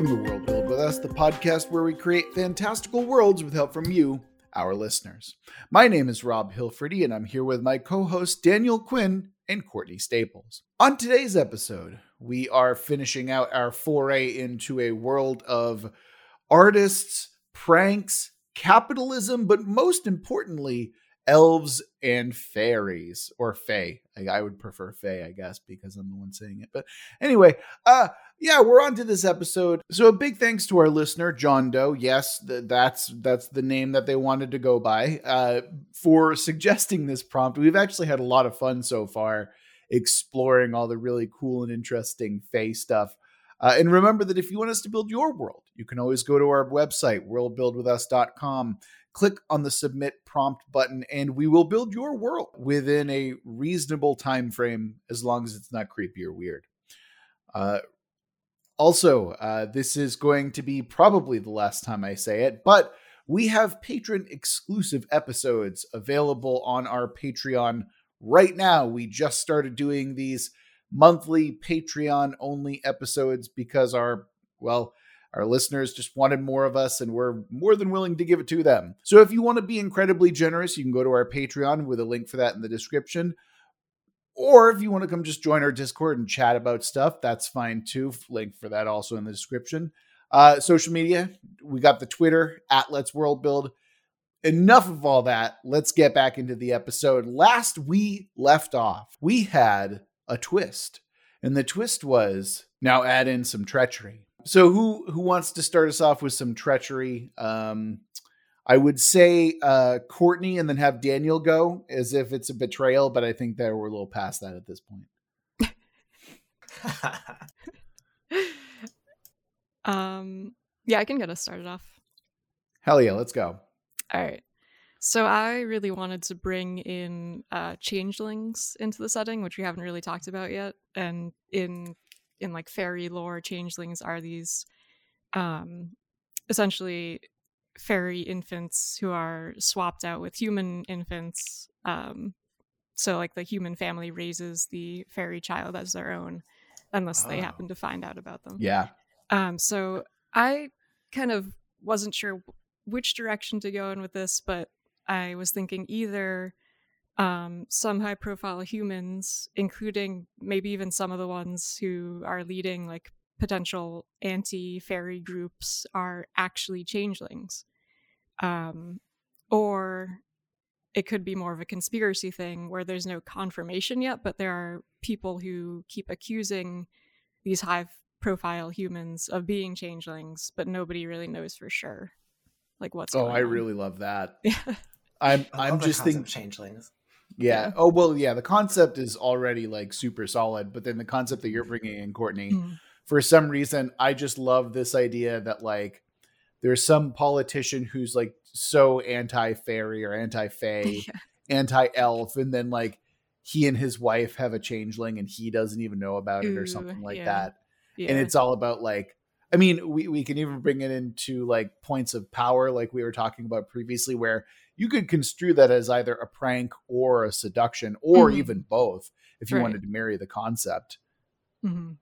Welcome to World Build with Us, the podcast where we create fantastical worlds with help from you, our listeners. My name is Rob Hilferty, and I'm here with my co hosts Daniel Quinn and Courtney Staples. On today's episode, we are finishing out our foray into a world of artists, pranks, capitalism, but most importantly, elves and fairies or fae. I, I would prefer fae, I guess, because I'm the one saying it. But anyway, uh yeah, we're on to this episode. So a big thanks to our listener, John Doe. Yes, th- that's that's the name that they wanted to go by uh, for suggesting this prompt. We've actually had a lot of fun so far exploring all the really cool and interesting Fae stuff. Uh, and remember that if you want us to build your world, you can always go to our website, worldbuildwithus.com, click on the submit prompt button, and we will build your world within a reasonable time frame as long as it's not creepy or weird. Uh, also, uh, this is going to be probably the last time I say it, but we have patron exclusive episodes available on our Patreon right now. We just started doing these monthly Patreon only episodes because our, well, our listeners just wanted more of us, and we're more than willing to give it to them. So, if you want to be incredibly generous, you can go to our Patreon with a link for that in the description. Or if you want to come just join our Discord and chat about stuff, that's fine too. Link for that also in the description. Uh, social media, we got the Twitter at Let's World Build. Enough of all that. Let's get back into the episode. Last we left off, we had a twist, and the twist was now add in some treachery. So who who wants to start us off with some treachery? Um, I would say uh, Courtney and then have Daniel go as if it's a betrayal, but I think that we're a little past that at this point. um, yeah, I can get us started off. Hell yeah, let's go. All right. So I really wanted to bring in uh, changelings into the setting, which we haven't really talked about yet. And in in like fairy lore, changelings are these um, essentially fairy infants who are swapped out with human infants. Um, so, like, the human family raises the fairy child as their own, unless oh. they happen to find out about them. Yeah. Um, so, I kind of wasn't sure which direction to go in with this, but I was thinking either um, some high profile humans, including maybe even some of the ones who are leading like potential anti fairy groups, are actually changelings um, or it could be more of a conspiracy thing where there's no confirmation yet, but there are people who keep accusing these high profile humans of being changelings, but nobody really knows for sure. Like what's going on. Oh, I on. really love that. I'm I'm just thinking changelings. Yeah. yeah. Oh well, yeah. The concept is already like super solid, but then the concept that you're bringing in, Courtney, mm. for some reason, I just love this idea that like there's some politician who's like so anti fairy or anti fae, yeah. anti elf, and then like he and his wife have a changeling and he doesn't even know about it or something like yeah. that. Yeah. And it's all about like I mean, we, we can even bring it into like points of power, like we were talking about previously, where you could construe that as either a prank or a seduction, or mm-hmm. even both, if you right. wanted to marry the concept. Mm-hmm.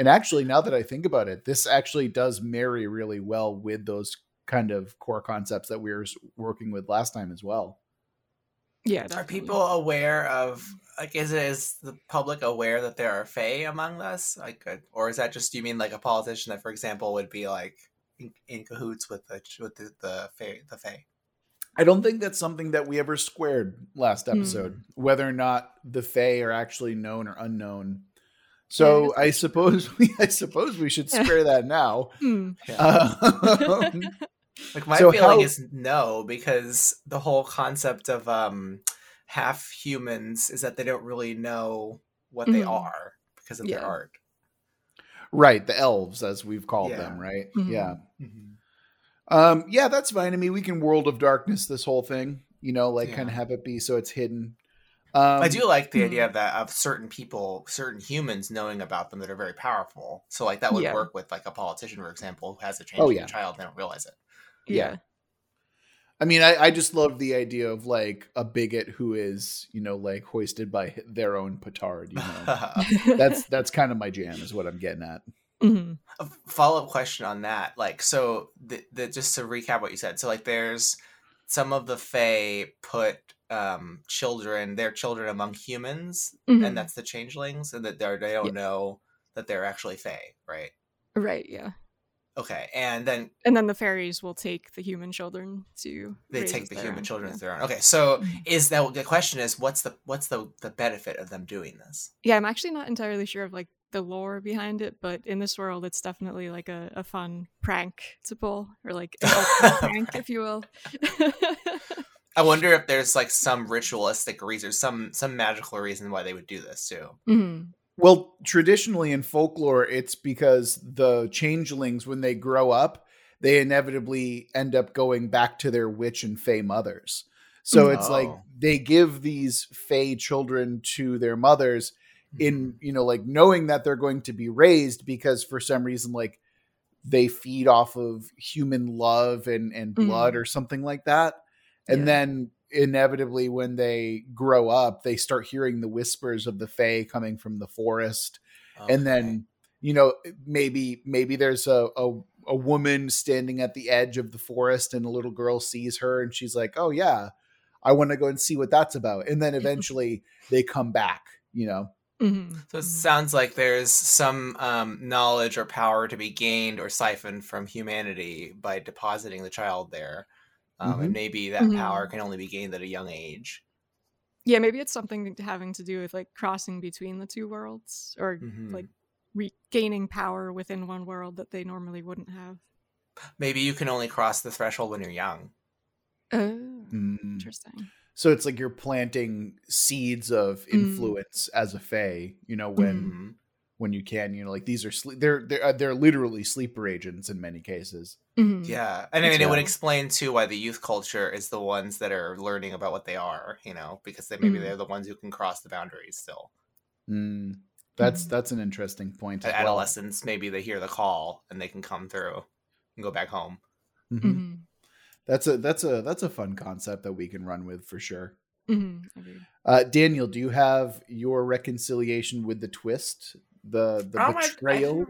And actually, now that I think about it, this actually does marry really well with those kind of core concepts that we were working with last time as well. Yeah. Definitely. Are people aware of like is it is the public aware that there are fae among us? Like, uh, or is that just you mean like a politician that, for example, would be like in, in cahoots with the with the the fae, the fae? I don't think that's something that we ever squared last hmm. episode. Mm. Whether or not the fae are actually known or unknown so yeah, I, I suppose we I suppose we should spare that now. Hmm. Um, like my so feeling how, is no, because the whole concept of um, half humans is that they don't really know what mm-hmm. they are because of yeah. their art. Right, the elves, as we've called yeah. them, right? Mm-hmm. Yeah. Mm-hmm. Um, yeah, that's fine. I mean, we can world of darkness this whole thing, you know, like kind of have it be so it's hidden um, I do like the idea hmm. of that of certain people, certain humans knowing about them that are very powerful. So like that would yeah. work with like a politician, for example, who has a change oh, yeah. child, they don't realize it. Yeah. I mean, I, I just love the idea of like a bigot who is, you know, like hoisted by their own petard. You know, that's that's kind of my jam, is what I'm getting at. hmm A follow up question on that, like, so the, the just to recap what you said, so like, there's some of the Fae put um children, their children among humans, Mhm. and that's the changelings, and that they're they don't Yeah. know that they're actually Fae, right? Right, yeah. Okay, and then And then the fairies will take the human children to they take the human own, children yeah. as their own. Okay, so Mhm. is that the question is what's the what's the the benefit of them doing this? Yeah, I'm actually not entirely sure of like the lore behind it, but in this world, it's definitely like a, a fun prank to pull, or like ultimate prank, if you will. I wonder if there's like some ritualistic reason, some some magical reason why they would do this too. Mhm. Well, traditionally in folklore, it's because the changelings, when they grow up, they inevitably end up going back to their witch and fey mothers. So mm-hmm. it's like Oh. they give these fey children to their mothers in, hmm. you know, like knowing that they're going to be raised because for some reason, like they feed off of human love and, and blood mm-hmm. or something like that. And Yeah. then inevitably when they grow up, they start hearing the whispers of the Fae coming from the forest. And then, you know, maybe maybe there's a, a a woman standing at the edge of the forest and a little girl sees her and she's like, Oh yeah, I want to go and see what that's about. And then eventually they come back, you know. Mhm. So it Mhm. sounds like there's some um, knowledge or power to be gained or siphoned from humanity by depositing the child there. Um, Mhm. And maybe that Mhm. power can only be gained at a young age. Yeah, maybe it's something having to do with like crossing between the two worlds, or Mhm. like regaining power within one world that they normally wouldn't have. Maybe you can only cross the threshold when you're young. Oh, Mm. interesting. So it's like you're planting seeds of Mm. influence as a Fae, you know, when Mhm. When you can, you know, like these are sleep they're they're uh, they're literally sleeper agents in many cases. Mhm. Yeah, and I That's mean, it would explain too why the youth culture is the ones that are learning about what they are, you know, because they maybe Mhm. they're the ones who can cross the boundaries still. Mm. That's Mhm. that's an interesting point. At as well. adolescents, maybe they hear the call and they can come through and go back home. Mhm. Mhm. That's a that's a that's a fun concept that we can run with for sure. Agreed. Uh, Daniel, do you have your reconciliation with the twist, the the Oh my- betrayal?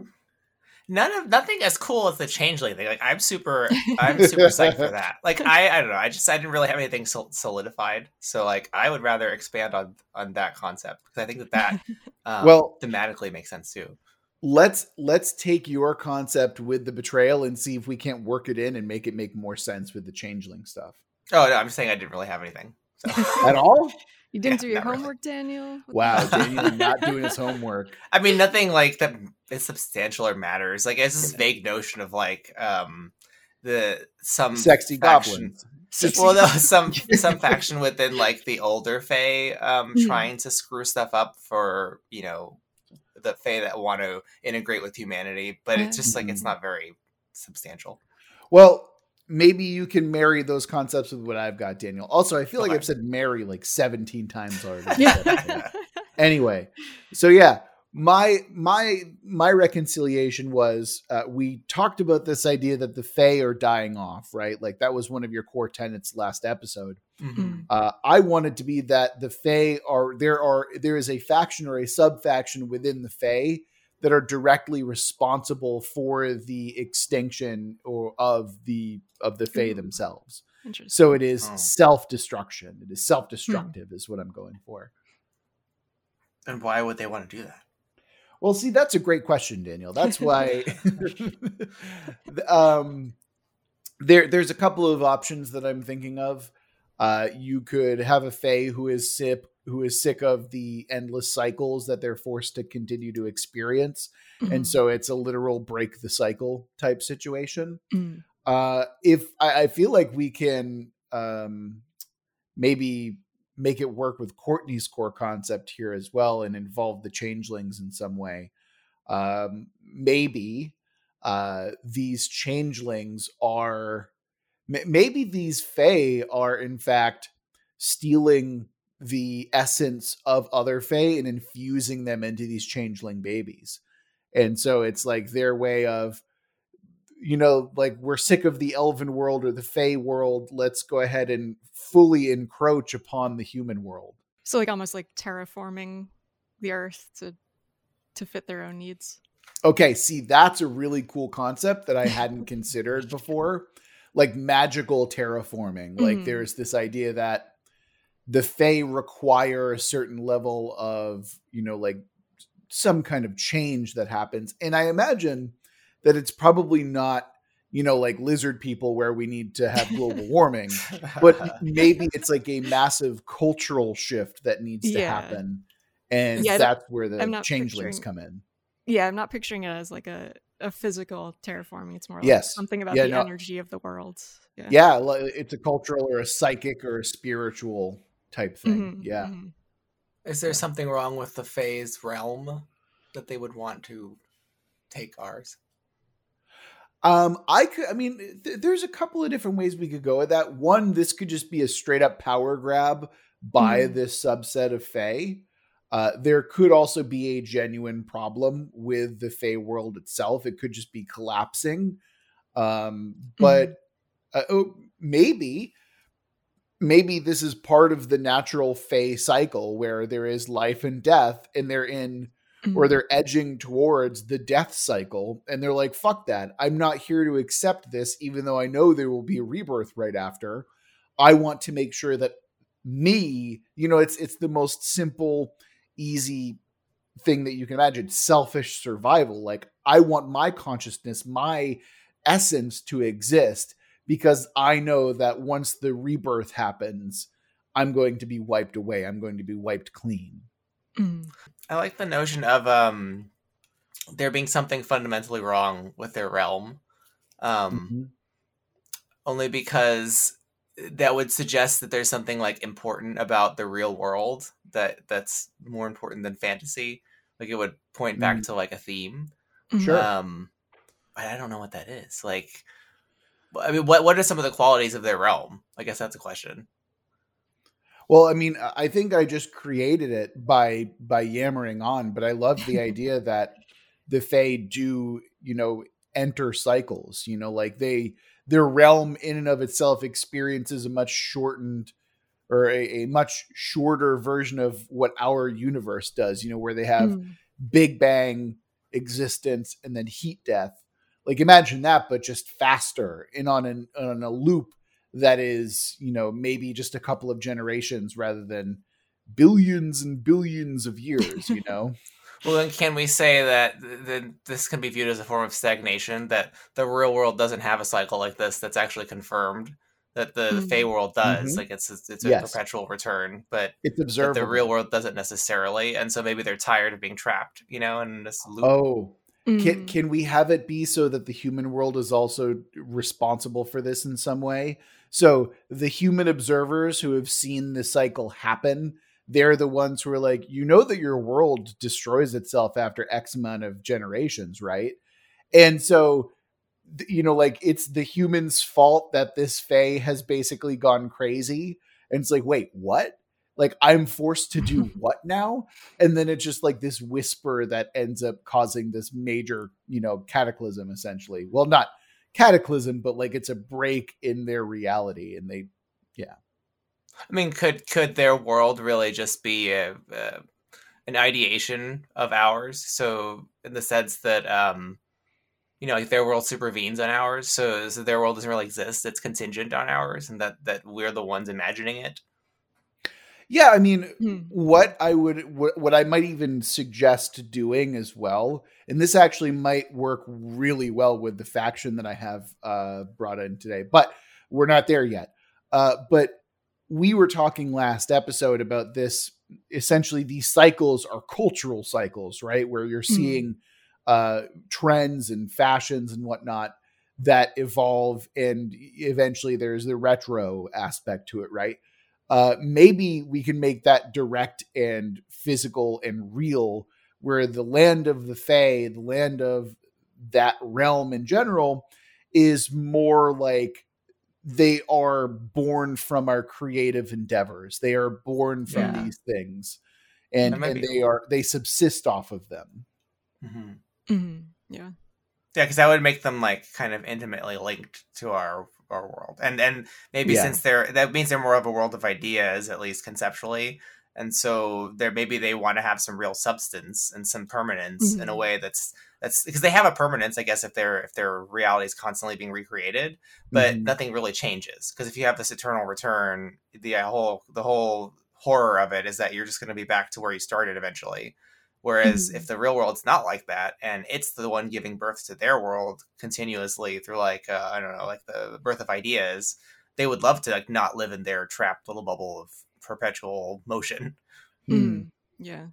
None of nothing as cool as the changeling thing. Like I'm super, I'm super psyched for that. Like I, I don't know. I just I didn't really have anything solidified. So like I would rather expand on on that concept because I think that that um, Well- thematically makes sense too. let's let's take your concept with the betrayal and see if we can't work it in and make it make more sense with the changeling stuff. Oh no, I'm just saying I didn't really have anything. So. At all? You didn't Yeah, do your not really. homework, Daniel. What Wow. Daniel not doing his homework. I mean, nothing like that is substantial or matters. Like it's this vague notion of like um the some Sexy faction- goblins. well, no, some some faction within like the older Fae, um, Mhm. trying to screw stuff up for you know the Fae that want to integrate with humanity, but it's just like it's Mhm. not very substantial. Well, maybe you can marry those concepts with what I've got, Daniel. Also, I feel like Okay. I've said marry like 17 times already. Yeah. anyway, so yeah, my my my reconciliation was uh, we talked about this idea that the Fae are dying off, right? Like that was one of your core tenets last episode. Mhm. Uh, I wanted to be that the Fae are there are there is a faction or a sub faction within the Fae that are directly responsible for the extinction or of the of the Fae Ooh. themselves. Interesting. So it is Oh. self destruction. It is self destructive, is what I'm going for. And why would they want to do that? Well, see, that's a great question, Daniel. That's why um, there there's a couple of options that I'm thinking of. Uh, you could have a Fae who is sick who is sick of the endless cycles that they're forced to continue to experience, and Mhm. so it's a literal break the cycle type situation. Mhm. Uh, if I, I feel like we can um, maybe make it work with Courtney's core concept here as well and involve the changelings in some way. Um, maybe uh, these changelings are, m- maybe these Fae are in fact stealing the essence of other Fae and infusing them into these changeling babies. And so it's like their way of, you know, like we're sick of the elven world or the Fey world. Let's go ahead and fully encroach upon the human world. So like almost like terraforming the earth to to fit their own needs. Okay, see, that's a really cool concept that I hadn't considered before. Like magical terraforming. Like Mhm. there's this idea that the Fae require a certain level of, you know, like some kind of change that happens. And I imagine that it's probably not, you know, like lizard people where we need to have global warming, but maybe it's like a massive cultural shift that needs to Yeah. happen. And Yeah, that's where the changelings come in. Yeah, I'm not picturing it as like a, a physical terraforming. It's more like Yes. something about Yeah, the no. energy of the world. Yeah. Yeah, it's a cultural or a psychic or a spiritual type thing. Mhm, Yeah. mhm. Is there something wrong with the Fae's realm that they would want to take ours? Um, I could. I mean, th- there's a couple of different ways we could go with that. One, this could just be a straight up power grab by Mhm. this subset of Fae. Uh, there could also be a genuine problem with the Fae world itself. It could just be collapsing. Um, but uh, oh, maybe, maybe this is part of the natural Fae cycle where there is life and death, and they're in or Mhm. they're edging towards the death cycle. And they're like fuck that. I'm not here to accept this even though i know there will be a rebirth right after. I want to make sure that me you know it's it's the most simple easy thing that you can imagine. Selfish survival. Like i want my consciousness my essence to exist because i know that once the rebirth happens i'm going to be wiped away i'm going to be wiped clean Mhm. I like the notion of um there being something fundamentally wrong with their realm. Um Mhm. only because that would suggest that there's something like important about the real world that that's more important than fantasy. Like it would point back Mm. to like a theme. Mhm. Sure. Um but I don't know what that is. Like I mean what what are some of the qualities of their realm? I guess that's a question. Well, I mean, I think I just created it by by yammering on, but I love the idea that the Fae do, you know, enter cycles. You know, like they their realm in and of itself experiences a much shortened or a, a much shorter version of what our universe does. You know, where they have Mhm. Big Bang existence and then heat death. Like imagine that, but just faster and on an on a loop that is, you know, maybe just a couple of generations rather than billions and billions of years, you know? Well, then can we say that th- th- this can be viewed as a form of stagnation? That the real world doesn't have a cycle like this that's actually confirmed. That the, Mm. Fey world does, Mhm. like it's it's a Yes. perpetual return, but It's observable. the real world doesn't necessarily, and so maybe they're tired of being trapped, you know, in this loop. Oh, can Mhm. can we have it be so that the human world is also responsible for this in some way? So the human observers who have seen the cycle happen, they're the ones who are like, you know that your world destroys itself after X amount of generations, right? And so you know, like it's the human's fault that this Fae has basically gone crazy. And it's like, wait, what? Like I'm forced to do what now? And then it's just like this whisper that ends up causing this major, you know, cataclysm essentially. Well, not cataclysm, but like it's a break in their reality. And they, yeah I mean, could could their world really just be a, a an ideation of ours? So, in the sense that, um, you know, like their world supervenes on ours, so, so their world doesn't really exist; it's contingent on ours, and that that we're the ones imagining it. Yeah, I mean, Mhm. what I would what, what I might even suggest doing as well, and this actually might work really well with the faction that I have uh, brought in today, but we're not there yet. Uh, but we were talking last episode about this. Essentially, these cycles are cultural cycles, right? Where you're Mhm. seeing uh, trends and fashions and whatnot that evolve, and eventually there's the retro aspect to it, right? Uh, maybe we can make that direct and physical and real, where the land of the Fae, the land of that realm in general, is more like they are born from our creative endeavors. They are born from Yeah. these things, and and they cool. are they subsist off of them. Mm-hmm. Mhm. Yeah. Yeah, because that would make them like kind of intimately linked to our our world, and and maybe Yeah. since they're that means they're more of a world of ideas, at least conceptually, and so there maybe they want to have some real substance and some permanence mm-hmm. in a mm-hmm. way that's that's because they have a permanence i guess if their if their reality is constantly being recreated but mm-hmm. nothing really changes because if you have this eternal return the whole the whole horror of it is that you're just going to be back to where you started eventually whereas mm-hmm. if the real world's not like that and it's the one giving birth to their world continuously through like uh, i don't know like the birth of ideas they would love to like not live in their trapped little bubble of perpetual motion. Mm. Yeah.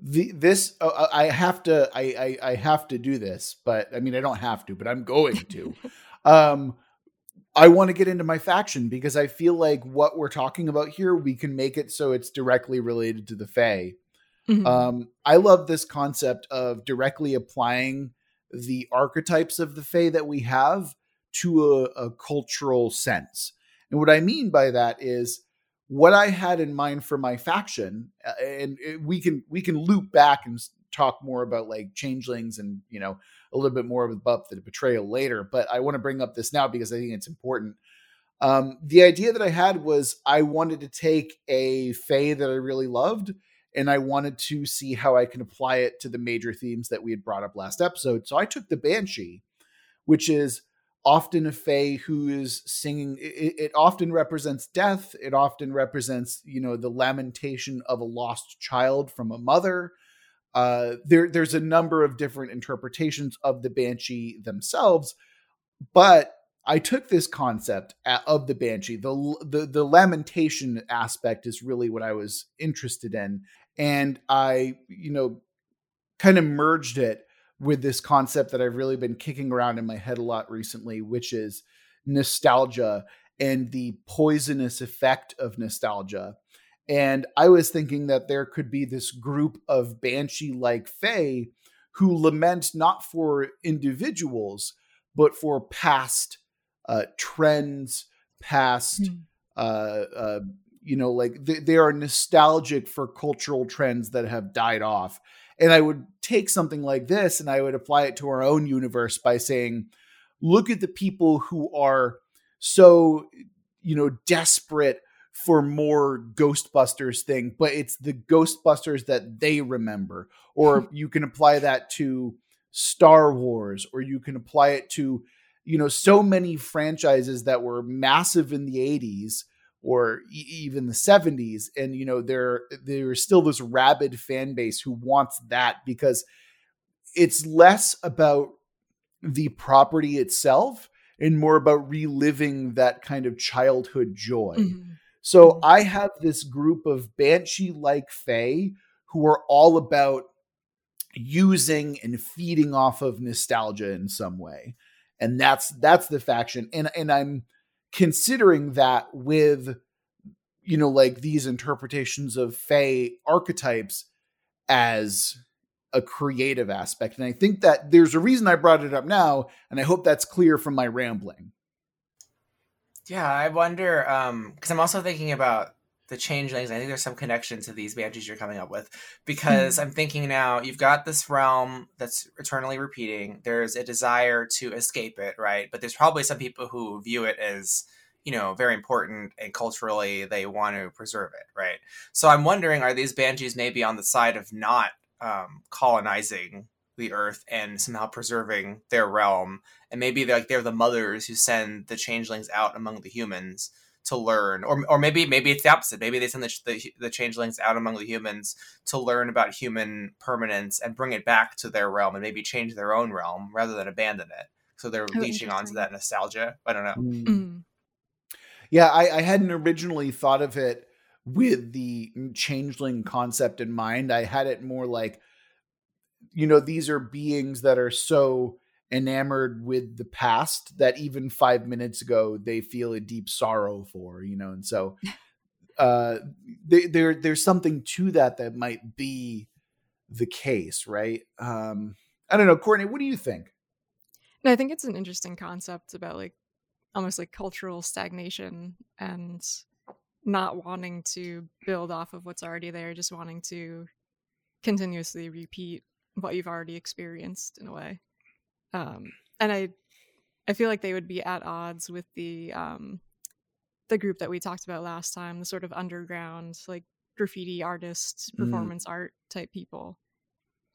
The this uh, uh, I have to I, I I have to do this, but I mean I don't have to, but I'm going to. um I want to get into my faction because I feel like what we're talking about here, we can make it so it's directly related to the Fae. Mm-hmm. Um, I love this concept of directly applying the archetypes of the Fae that we have to a, a cultural sense. And what I mean by that is what I had in mind for my faction, uh, and we can we can loop back and talk more about like changelings and you know a little bit more about the betrayal later. But I want to bring up this now because I think it's important. Um, the idea that I had was I wanted to take a Fae that I really loved, and I wanted to see how I can apply it to the major themes that we had brought up last episode. So I took the Banshee, which is often a fae who is singing it, it, often represents death. It often represents you know the lamentation of a lost child from a mother. Uh, there there's a number of different interpretations of the banshee themselves but i took this concept of the banshee. The the, the lamentation aspect is really what i was interested in and i you know kind of merged it with this concept that I've really been kicking around in my head a lot recently, which is nostalgia and the poisonous effect of nostalgia. And I was thinking that there could be this group of banshee like Fae who lament not for individuals, but for past uh, trends, past, mm. uh, uh, you know, like they, they are nostalgic for cultural trends that have died off. And I would take something like this and I would apply it to our own universe by saying, look at the people who are so, you know, desperate for more Ghostbusters thing, but it's the Ghostbusters that they remember. Or you can apply that to Star Wars, or you can apply it to, you know, so many franchises that were massive in the 80s or e- even the 70s and you know there there's still this rabid fan base who wants that because it's less about the property itself and more about reliving that kind of childhood joy. Mm-hmm. So mm-hmm. I have this group of banshee like fae who are all about using and feeding off of nostalgia in some way. And that's that's the faction and and I'm considering that with you know like these interpretations of fae archetypes as a creative aspect and i think that there's a reason i brought it up now and i hope that's clear from my rambling. Yeah i wonder um because i'm also thinking about the changelings i think there's some connection to these banshees you're coming up with. Because hmm. i'm thinking now you've got this realm that's eternally repeating. There's a desire to escape it right? But there's probably some people who view it as you know very important and culturally they want to preserve it right? So i'm wondering are these banshees maybe on the side of not um, colonizing the earth and somehow preserving their realm? And maybe they're like they're the mothers who send the changelings out among the humans to learn or, or maybe maybe it's the opposite. Maybe they send the, the, the changelings out among the humans to learn about human permanence and bring it back to their realm and maybe change their own realm rather than abandon it. So they're oh, leeching onto that nostalgia. I don't know. Mm. Yeah, I, I hadn't originally thought of it with the changeling concept in mind. I had it more like, you know, these are beings that are so enamored with the past that even five minutes ago they feel a deep sorrow for, you know, and so uh they, there there's something to that that might be the case, right? Um I don't know, Courtney, what do you think? I think it's an interesting concept about like almost like cultural stagnation and not wanting to build off of what's already there, just wanting to continuously repeat what you've already experienced in a way. Um, and I, I feel like they would be at odds with the um, the group that we talked about last time, the sort of underground, like graffiti artists, Mm. performance art type people.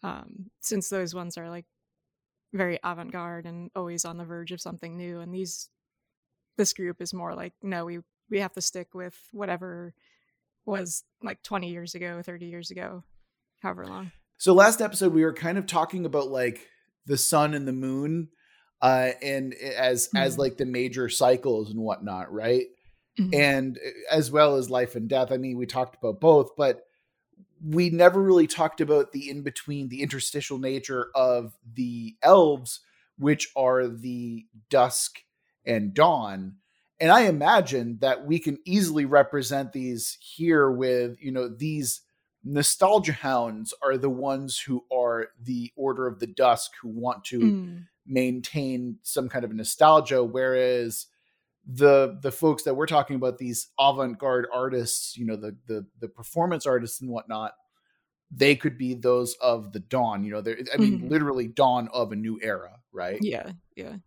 Um, since those ones are like very avant garde and always on the verge of something new, and these this group is more like no, we we have to stick with whatever was like 20 years ago, 30 years ago, however long. So last episode we were kind of talking about like the sun and the moon, uh, and as as Mhm. like the major cycles and whatnot, right? Mhm. And uh, as well as life and death. I mean, we talked about both, but we never really talked about the in between, the interstitial nature of the elves, which are the dusk and dawn. And I imagine that we can easily represent these here with, you know, these nostalgia hounds are the ones who are the order of the dusk who want to Mm. maintain some kind of nostalgia whereas the the folks that we're talking about these avant-garde artists you know the the the performance artists and whatnot they could be those of the dawn you know they're i mean Mhm. literally dawn of a new era right Yeah, yeah.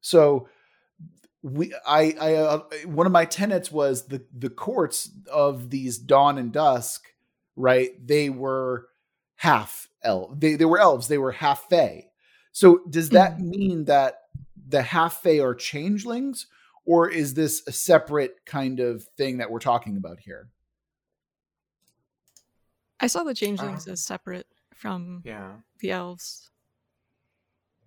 so we i i uh, one of my tenets was the the courts of these dawn and dusk right they were half elf they, they were elves they were half fey so does that mean that the half fey are changelings or is this a separate kind of thing that we're talking about here? I saw the changelings Uh, as separate from Yeah. the elves.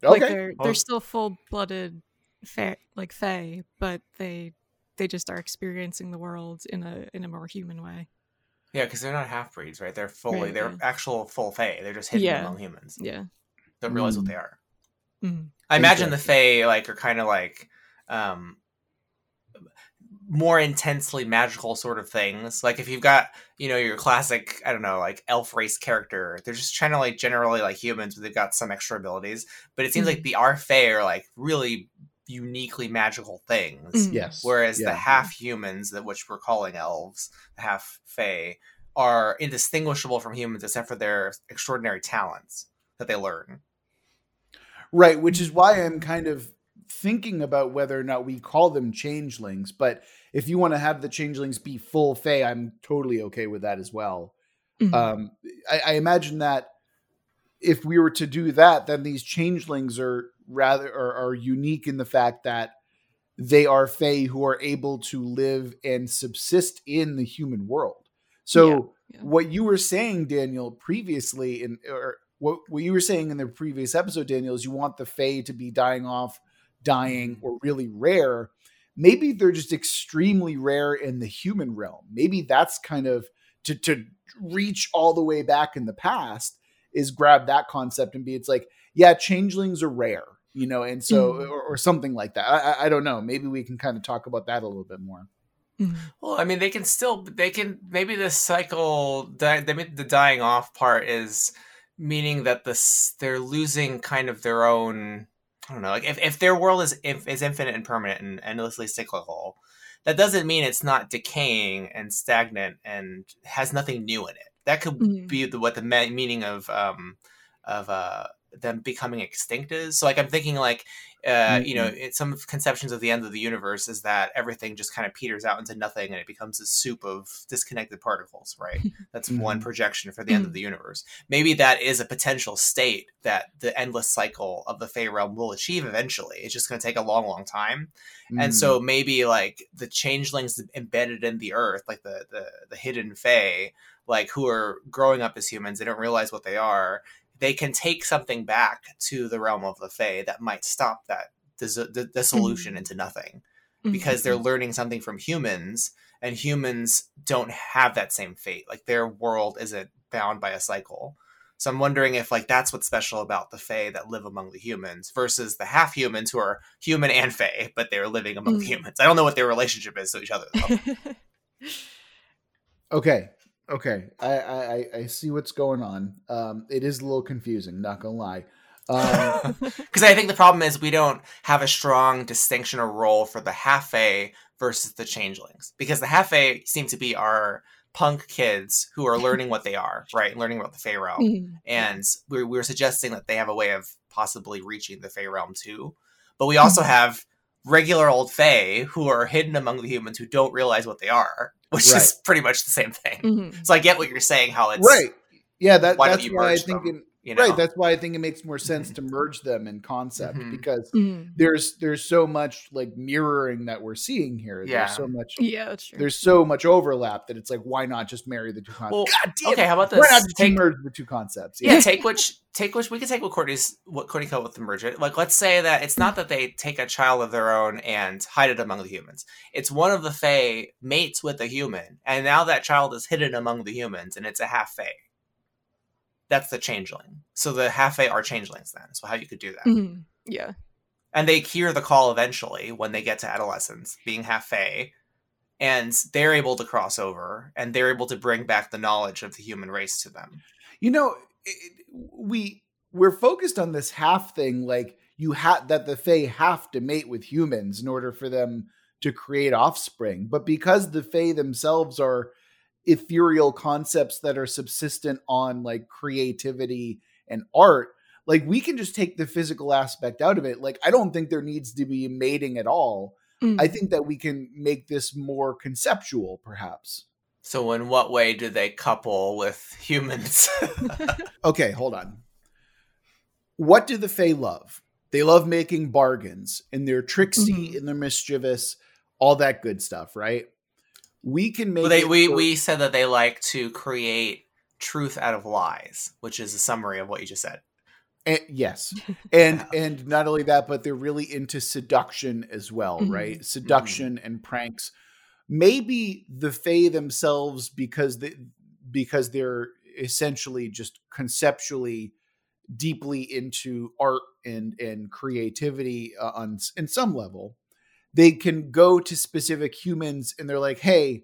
okay. Like they're they're still full blooded fae like fae, but they they just are experiencing the world in a in a more human way. Yeah, because they're not half breeds, right? They're fully Right, they're yeah. actual full fae. They're just hidden Yeah. among humans. Yeah. Don't realize Mm. what they are. Mhm. I imagine the Interesting. fae like are kind of like um more intensely magical sort of things. Like if you've got, you know, your classic, I don't know, like elf race character, they're just trying to like generally like humans, but they've got some extra abilities. But it seems like Mhm. the fae are like really uniquely magical things. Mhm. yes Whereas Yeah. the half humans, that which we're calling elves, the half fae, are indistinguishable from humans except for their extraordinary talents that they learn. Right, which is why I'm kind of thinking about whether or not we call them changelings. But if you want to have the changelings be full Fey, I'm totally okay with that as well. Mhm. Um, I, I imagine that if we were to do that, then these changelings are rather are, are unique in the fact that they are Fey who are able to live and subsist in the human world. So yeah. what you were saying, Daniel, previously in or what, what you were saying in the previous episode, Daniel, is you want the Fae to be dying off, dying, mm-hmm. or really rare. Maybe they're just extremely rare in the human realm. Maybe that's kind of to to reach all the way back in the past is grab that concept and be it's like, yeah, changelings are rare, you know, and so Mhm. or, or something like that. I, I, I don't know. Maybe we can kind of talk about that a little bit more. Mhm. Well, I mean, they can still they can maybe this cycle di- they the dying off part is meaning that this they're losing kind of their own. I don't know, like if, if their world is if, is infinite and permanent and endlessly cyclical, that doesn't mean it's not decaying and stagnant and has nothing new in it. That could Mhm. be the, what the me- meaning of um of uh them becoming extinct is. So like I'm thinking like uh, you know, it, some conceptions of the end of the universe is that everything just kind of peters out into nothing and it becomes a soup of disconnected particles, right? That's one Mhm. projection for the end of the universe. Maybe that is a potential state that the endless cycle of the Fey realm will achieve eventually. It's just going to take a long, long time. And Mm. so maybe like the changelings embedded in the earth, like the the, the hidden Fey, like who are growing up as humans, they don't realize what they are. They can take something back to the realm of the Fey that might stop that dis- d- dissolution Mhm. into nothing because they're learning something from humans, and humans don't have that same fate. Like their world isn't bound by a cycle. So I'm wondering if like that's what's special about the Fae that live among the humans versus the half humans who are human and Fae, but they're living among the Mm. humans. I don't know what their relationship is to each other. though. Okay. Okay. I, I I- I see what's going on. Um, it is a little confusing, not gonna lie. Um, Because I think the problem is we don't have a strong distinction or role for the half Fae versus the changelings. Because the half Fae seem to be our punk kids who are learning what they are, right? And learning about the Fae realm. And we're, we're suggesting that they have a way of possibly reaching the Fey realm too. But we also have regular old Fey who are hidden among the humans who don't realize what they are. Which Right. is pretty much the same thing. Mhm. So I get what you're saying. How it's right. Yeah, that, Why that's you why I merge think them? It, You know, right. That's why I think it makes more sense to merge them in concept Mhm. because Mhm. there's there's so much like mirroring that we're seeing here. Yeah. There's so much Yeah, that's true. there's so much overlap that it's like why not just marry the two concepts? Well, God damn okay. it. How about this? Why this? not just Take- merge the two concepts? yeah, take which take which we could take what Courtney's what Courtney called with the merge it. Like let's say that it's not that they take a child of their own and hide it among the humans. It's one of the Fae mates with a human, and now that child is hidden among the humans, and it's a half Fae. That's the changeling. So the half Fae are changelings then. So how you could do that. Mhm. Yeah. And they hear the call eventually when they get to adolescence, being half Fae, and they're able to cross over and they're able to bring back the knowledge of the human race to them. You know, it, we we're focused on this half thing, like you have that the Fae have to mate with humans in order for them to create offspring. But because the Fae themselves are ethereal concepts that are subsistent on like creativity and art, like we can just take the physical aspect out of it. Like I don't think there needs to be mating at all. Mhm. I think that we can make this more conceptual, perhaps. So, in what way do they couple with humans? Okay, hold on. What do the Fae love? They love making bargains, and they're tricksy Mhm. and they're mischievous, all that good stuff, right? We can make Well, they, it we so- we said that they like to create truth out of lies, which is a summary of what you just said. and- yes, and and not only that, but they're really into seduction as well, Mhm. right? Seduction and pranks. Maybe the Fae themselves, because they because they're essentially just conceptually deeply into art and and creativity uh, on in some level they can go to specific humans and they're like hey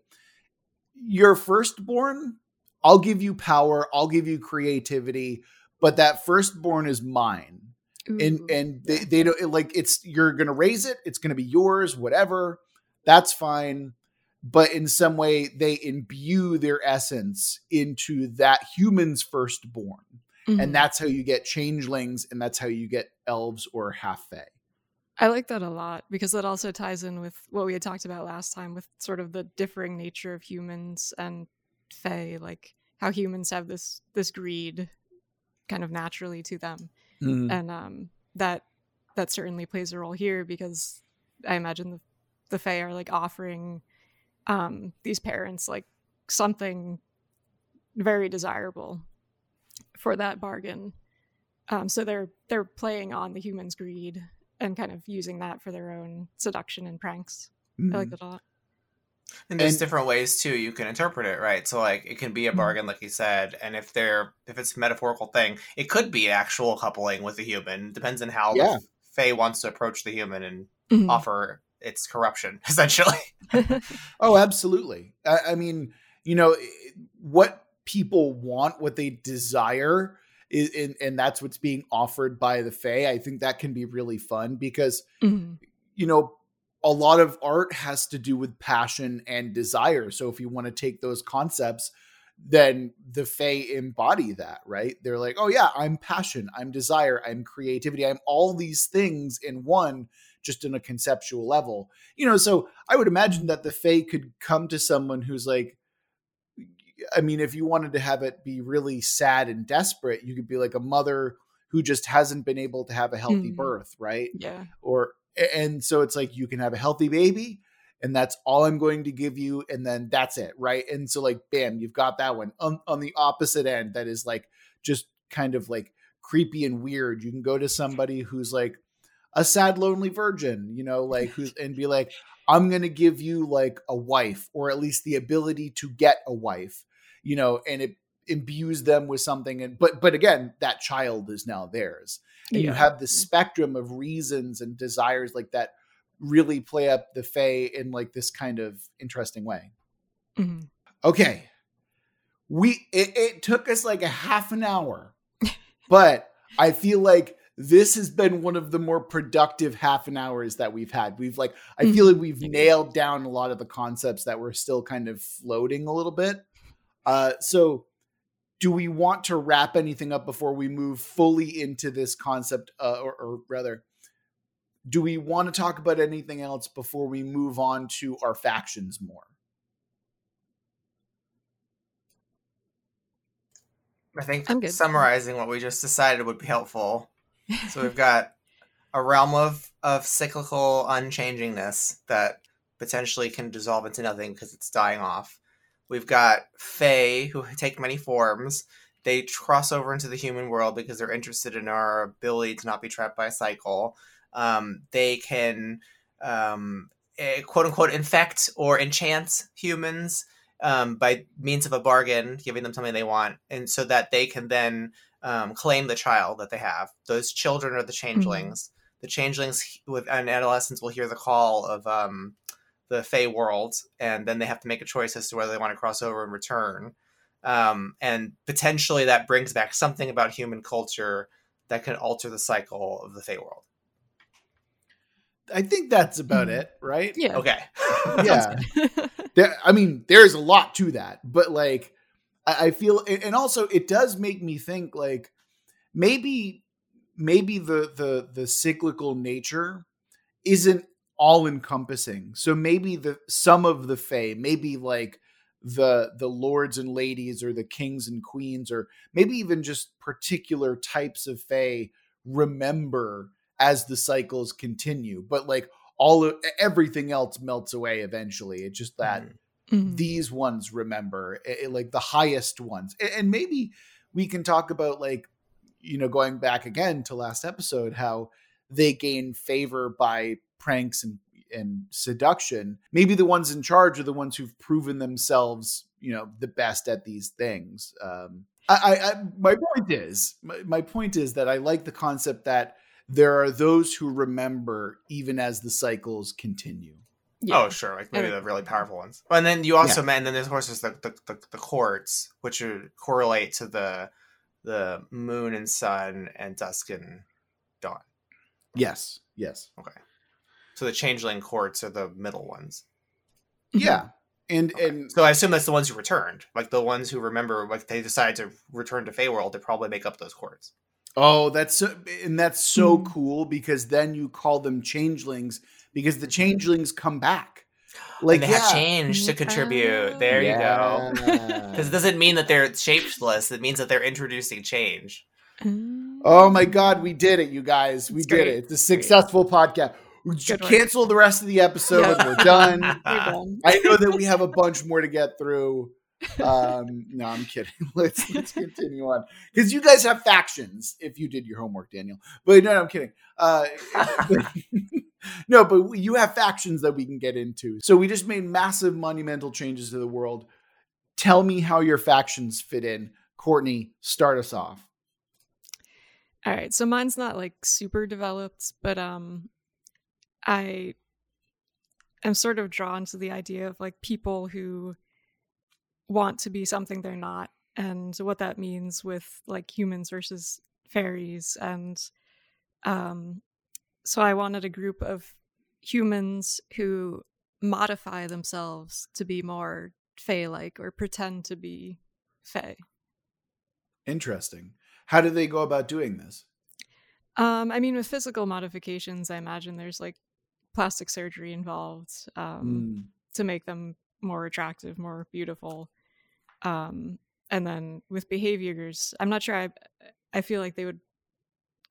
your firstborn i'll give you power i'll give you creativity but that firstborn is mine Ooh. and and they, they don't like it's you're gonna raise it it's gonna be yours whatever that's fine but in some way they imbue their essence into that human's firstborn Mhm. and that's how you get changelings and that's how you get elves or half fae I like that a lot because that also ties in with what we had talked about last time with sort of the differing nature of humans and fae, like how humans have this this greed kind of naturally to them. And um that that certainly plays a role here because I imagine the the fae are like offering um these parents like something very desirable for that bargain. Um so they're they're playing on the human's greed and kind of using that for their own seduction and pranks. I like Mhm. that a lot. And there's And- different ways too you can interpret it, right? So like it can be a Mhm. bargain, like you said, and if they're if it's a metaphorical thing, it could be actual coupling with the human. Depends on how Yeah. the Fae wants to approach the human and Mhm. offer its corruption, essentially. oh absolutely I, I mean you know what people want what they desire is, and, and that's what's being offered by the fae i think that can be really fun because Mhm. you know, a lot of art has to do with passion and desire. So if you want to take those concepts, then the Fae embody that, right? They're like, oh yeah, I'm passion, I'm desire, I'm creativity, I'm all these things in one, just in a conceptual level. You know, so I would imagine that the Fae could come to someone who's like, I mean, if you wanted to have it be really sad and desperate, you could be like a mother who just hasn't been able to have a healthy Mm. birth, right? Yeah. or and so it's like you can have a healthy baby and that's all i'm going to give you and then that's it right and so like bam you've got that one on, on the opposite end that is like just kind of like creepy and weird you can go to somebody who's like a sad lonely virgin you know like who's and be like i'm going to give you like a wife or at least the ability to get a wife you know and it imbues them with something and but but again that child is now theirs and you have the spectrum of reasons and desires like that really play up the Fae in like this kind of interesting way. Mhm. Okay. We it, it took us like a half an hour, but I feel like this has been one of the more productive half an hours that we've had. We've like, I mm-hmm. feel like we've nailed down a lot of the concepts that were still kind of floating a little bit. Uh, so, do we want to wrap anything up before we move fully into this concept, uh, or, or rather, do we want to talk about anything else before we move on to our factions more? I think I'm summarizing what we just decided would be helpful. So we've got a realm of of cyclical unchangingness that potentially can dissolve into nothing because it's dying off. We've got Fae who take many forms. They cross over into the human world because they're interested in our ability to not be trapped by a cycle. Um, they can um, eh, quote unquote infect or enchant humans um, by means of a bargain, giving them something they want, and so that they can then um, claim the child that they have. Those children are the changelings. The changelings with an adolescents will hear the call of um, the Fey world, and then they have to make a choice as to whether they want to cross over and return. Um, and potentially that brings back something about human culture that can alter the cycle of the Fey world. I think that's about Hmm. it, right? Yeah. Okay. Yeah. there, I mean, there's a lot to that, but like, I, I feel, and also it does make me think like maybe, maybe the the the cyclical nature isn't all encompassing. So maybe the some of the Fae, maybe like the the lords and ladies or the kings and queens, or maybe even just particular types of Fae remember as the cycles continue. But like all of everything else melts away eventually. It's just that Mhm. Mhm. these ones remember eh, eh, like the highest ones. And maybe we can talk about like you know going back again to last episode how they gain favor by pranks and and seduction. Maybe the ones in charge are the ones who've proven themselves you know the best at these things. Um i i, I my point is my, my point is that i like the concept that there are those who remember even as the cycles continue Yeah. Oh, sure. Like maybe And- the really powerful ones. And then you also meant, and then there's of course there's the, the, the, the courts, which are, correlate to the the moon and sun and dusk and dawn. yes yes Okay. So the changeling courts are the middle ones. yeah and Okay. and So I assume that's the ones who returned, like the ones who remember, like they decided to return to Feyworld. to probably make up those courts. Oh, that's so, and that's so Mhm. cool because then you call them changelings because the changelings come back. Like and they yeah, have change to contribute. There you go. Because it doesn't mean that they're shapeless. It means that they're introducing change. Mm. oh my god, we did it, you guys. We It's did great. it. It's a successful podcast. We should Good work. cancel the rest of the episode. Yeah. We're done. You're done. I know that we have a bunch more to get through. Um, no, I'm kidding. Let's let's continue on because you guys have factions. If you did your homework, Daniel, but no, no I'm kidding. Uh, no, but you have factions that we can get into. So we just made massive, monumental changes to the world. Tell me how your factions fit in. Courtney, start us off. All right, so mine's not like super developed, but um I am sort of drawn to the idea of like people who want to be something they're not and what that means with like humans versus fairies and um so I wanted a group of humans who modify themselves to be more fae like or pretend to be fae. Interesting. How do they go about doing this? Um, I mean, with physical modifications, I imagine there's like plastic surgery involved um, Mm. to make them more attractive, more beautiful. Um, and then with behaviors, I'm not sure. I I feel like they would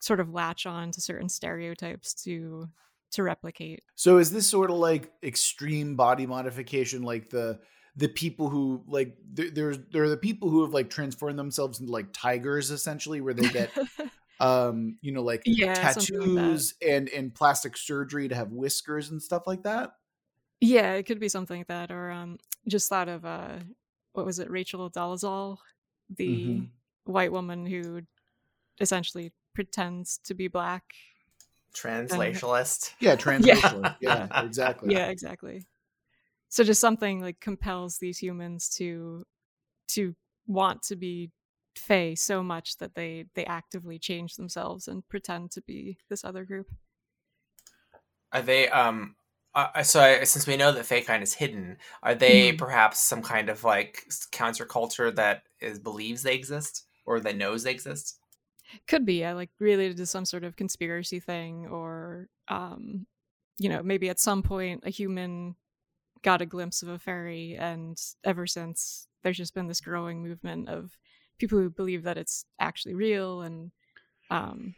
sort of latch on to certain stereotypes to to replicate. So is this sort of like extreme body modification, like the the people who like there, there's there are the people who have like transformed themselves into like tigers essentially, where they get um you know like Yeah, something like tattoos and and plastic surgery to have whiskers and stuff like that. yeah, it could be something like that, or um, just thought of uh, what was it, Rachel Dolezal, the Mhm. white woman who essentially pretends to be black Translationalist. Yeah, translational. yeah. exactly. yeah exactly so just something like compels these humans to to want to be fey so much that they they actively change themselves and pretend to be this other group Are they um uh, so I, since we know that Feykind is hidden, are they Mhm. perhaps some kind of like counterculture that is believes they exist or that knows they exist? Could be yeah, like related to some sort of conspiracy thing or um you know maybe at some point a human got a glimpse of a fairy and ever since there's just been this growing movement of people who believe that it's actually real and um,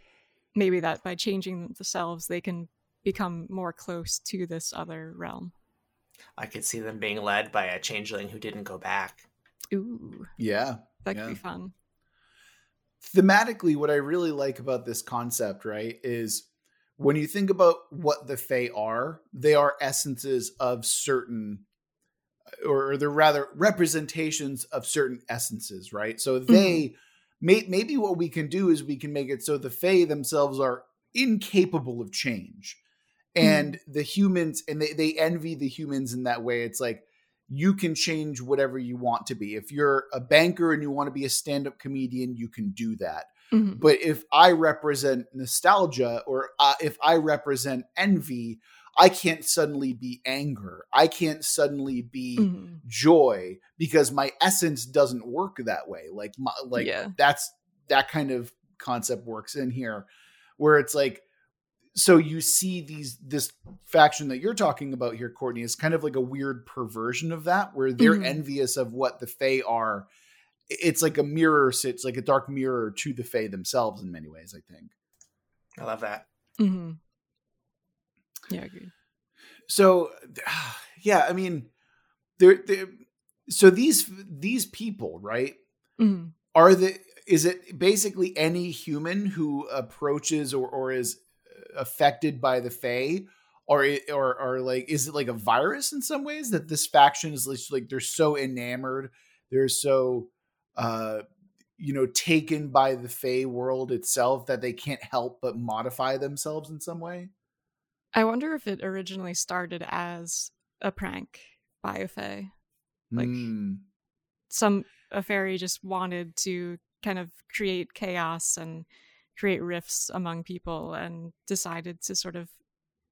maybe that by changing themselves they can become more close to this other realm. I could see them being led by a changeling who didn't go back. Ooh. Yeah. That yeah. could be fun. Thematically, what I really like about this concept, right, is when you think about what the Fae are, they are essences of certain, or they're rather representations of certain essences, right? So they, mm-hmm. may, maybe what we can do is we can make it so the Fae themselves are incapable of change. And mm-hmm. the humans, and they, they envy the humans in that way. It's like, you can change whatever you want to be. If you're a banker and you want to be a stand up comedian, you can do that. Mm-hmm. But if I represent nostalgia or uh, if I represent envy, I can't suddenly be anger. I can't suddenly be mm-hmm. joy because my essence doesn't work that way. Like my, like yeah. that's that kind of concept works in here where it's like so you see these this faction that you're talking about here courtney is kind of like a weird perversion of that where they're mm-hmm. envious of what the fae are it's like a mirror it's like a dark mirror to the fae themselves in many ways i think i love that mm-hmm. yeah i agree so yeah i mean they're, they're so these these people right mm-hmm. are the is it basically any human who approaches or, or is affected by the Fae? Or, or, or like, is it like a virus in some ways that this faction is like they're so enamored, they're so, uh, you know, taken by the Fae world itself that they can't help but modify themselves in some way? I wonder if it originally started as a prank by a Fae. Like mm. some a fairy just wanted to kind of create chaos and create rifts among people and decided to sort of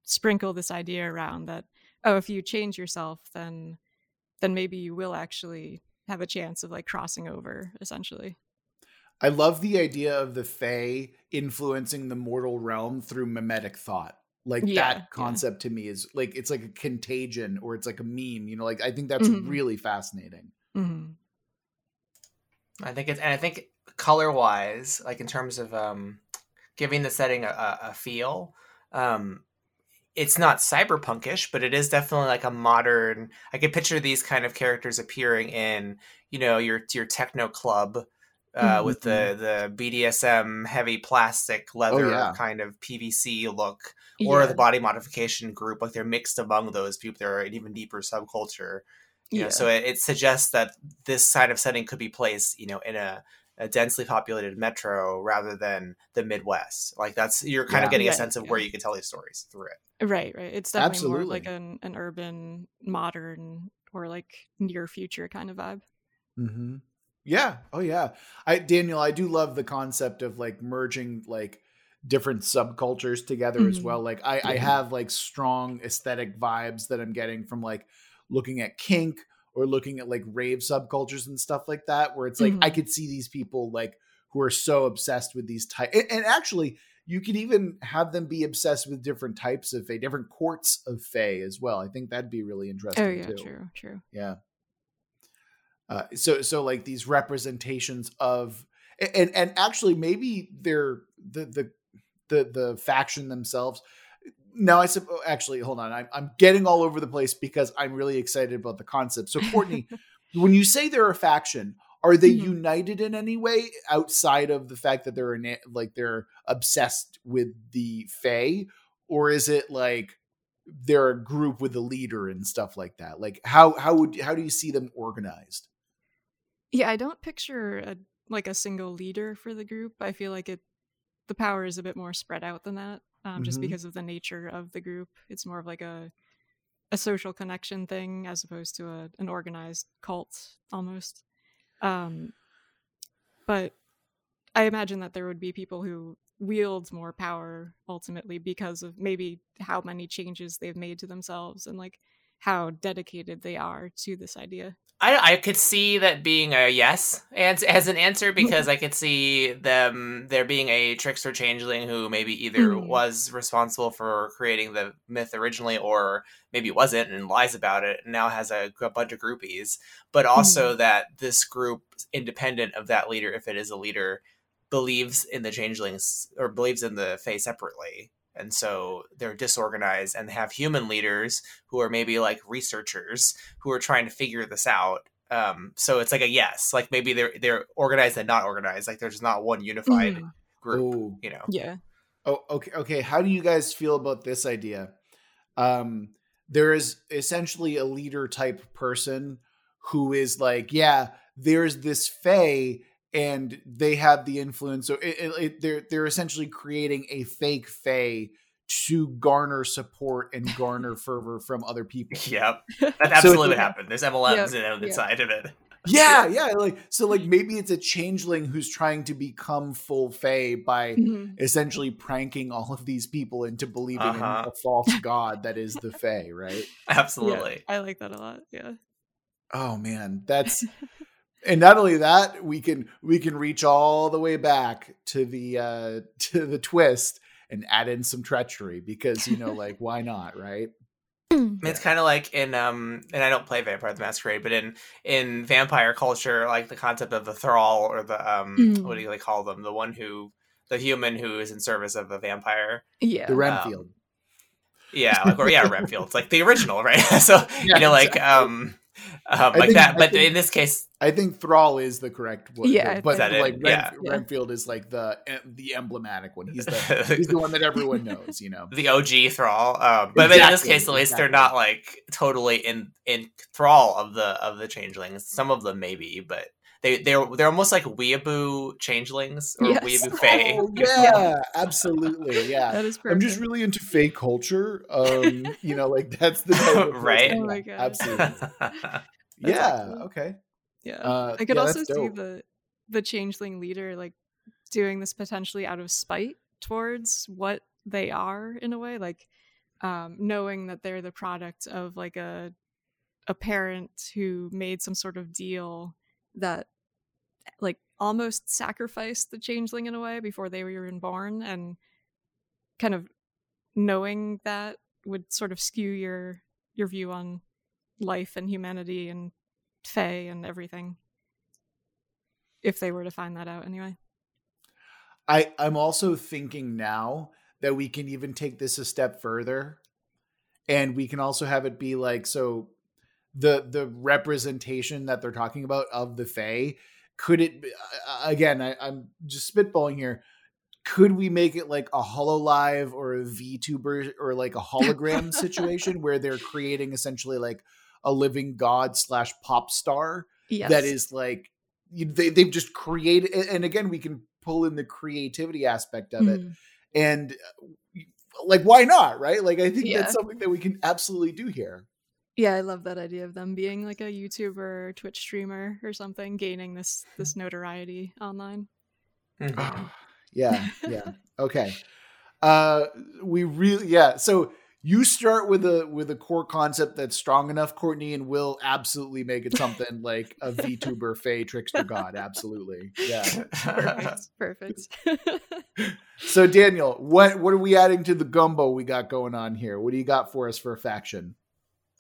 sprinkle this idea around that oh if you change yourself then then maybe you will actually have a chance of like crossing over essentially i love the idea of the fae influencing the mortal realm through mimetic thought like yeah, that concept yeah. to me is like it's like a contagion or it's like a meme you know like i think that's mm-hmm. really fascinating mm-hmm. i think it's and i think color wise, like in terms of um, giving the setting a, a feel, um, it's not cyberpunkish, but it is definitely like a modern. I could picture these kind of characters appearing in, you know, your your techno club uh, mm-hmm. with the the BDSM heavy plastic oh, leather oh, yeah. kind of PVC look, or yeah. the body modification group. Like they're mixed among those people. They're an even deeper subculture. You yeah. Know, so it, it, suggests that this side of setting could be placed, you know, in a a densely populated metro rather than the Midwest. Like that's you're kind yeah, of getting right, a sense of yeah. where you can tell these stories through it. Right, right. It's definitely Absolutely. more like an, an urban, modern, or like near future kind of vibe. Mm-hmm. Yeah. Oh yeah. I Daniel, I do love the concept of like merging like different subcultures together mm-hmm. as well. Like I, yeah. I have like strong aesthetic vibes that I'm getting from like looking at kink or looking at like rave subcultures and stuff like that where it's like mm-hmm. i could see these people like who are so obsessed with these types and, and, actually you could even have them be obsessed with different types of fae different courts of fae as well i think that'd be really interesting oh yeah too. true true yeah uh, so so like these representations of and and actually maybe they're the the the the faction themselves no, I said, actually, hold on. I'm, I'm getting all over the place because I'm really excited about the concept. So, Courtney, when you say they're a faction, are they mm-hmm. united in any way outside of the fact that they're like they're obsessed with the Fae, or is it like they're a group with a leader and stuff like that? Like how how would how do you see them organized? Yeah, I don't picture a like a single leader for the group. I feel like it the power is a bit more spread out than that um, just mm-hmm. because of the nature of the group. It's more of like a a social connection thing as opposed to a, an organized cult almost. Um, but I imagine that there would be people who wield more power ultimately because of maybe how many changes they've made to themselves and like how dedicated they are to this idea. I, I could see that being a yes as, as an answer because I could see them there being a trickster changeling who maybe either Mm. was responsible for creating the myth originally or maybe wasn't and lies about it and now has a, a bunch of groupies. But also that this group, independent of that leader, if it is a leader, believes in the changelings or believes in the Fae separately. And so they're disorganized and have human leaders who are maybe like researchers who are trying to figure this out. Um, so it's like a yes, like maybe they're they're organized and not organized. Like there's not one unified Mhm. group, Oh, you know. Yeah. Oh, okay. Okay. How do you guys feel about this idea? Um, there is essentially a leader type person who is like, yeah, there's this Fae, and they have the influence. So it, it, it- they're they're essentially creating a fake Fae to garner support and garner fervor from other people. Yep, that's absolutely what it's- happened. There's MLMs on the yeah. inside of it. Yeah, yeah. Like so, like maybe it's a changeling who's trying to become full Fae by Mhm. essentially pranking all of these people into believing Uh-huh. in a false god that is the Fae, right? Absolutely. Yeah, I like that a lot. Yeah. Oh man, that's and not only that, we can we can reach all the way back to the uh to the twist and add in some treachery because you know, like why not, right? It's kind of like in um, and I don't play Vampire the Masquerade, but in in vampire culture, like the concept of the thrall or the um, Mm. what do you, they call them? The one who, the human who is in service of the vampire. Yeah. The Renfield. Yeah, like or yeah, Renfield. It's like the original, right? so Yeah, you know, like exactly. um, um like think- that. But think- in this case, I think Thrall is the correct one. Yeah, I but that like it? Ren- Yeah. Yeah. Renfield is like the the emblematic one. He's the he's the one that everyone knows, you know. the OG thrall. Um, but, but in this case, at least they're not like totally in in thrall of the of the changelings. Some of them maybe, but they they're they're almost like weeaboo changelings or Yes. weeaboo fae. Oh, yeah, absolutely. Yeah. That is perfect. I'm just really into Fae culture. Um, you know, like that's the type of Right. Oh my God. Absolutely. Yeah. excellent. Okay. yeah. Uh, I could yeah, also see dope. the the changeling leader like doing this potentially out of spite towards what they are in a way, like um, knowing that they're the product of like a a parent who made some sort of deal that like almost sacrificed the changeling in a way before they were even born and kind of knowing that would sort of skew your your view on life and humanity and fae and everything if they were to find that out anyway I I'm also thinking now that we can even take this a step further, and we can also have it be like so the the representation that they're talking about of the Fae. Could it be, again? I, I'm just spitballing here. Could we make it like a Hololive or a VTuber or like a hologram situation where they're creating essentially like a living god slash pop star yes that is like they, they've just created and again we can pull in the creativity aspect of it Mhm. and uh, like why not right like i think Yeah. that's something that we can absolutely do here yeah i love that idea of them being like a youtuber or twitch streamer or something gaining this this notoriety online. Mhm. yeah yeah. Okay. Uh we really yeah so you start with a with a core concept that's strong enough courtney and we'll absolutely make it something like a vtuber fey trickster god absolutely. Yeah. Perfect perfect. So daniel what what are we adding to the gumbo we got going on here? What do you got for us for a faction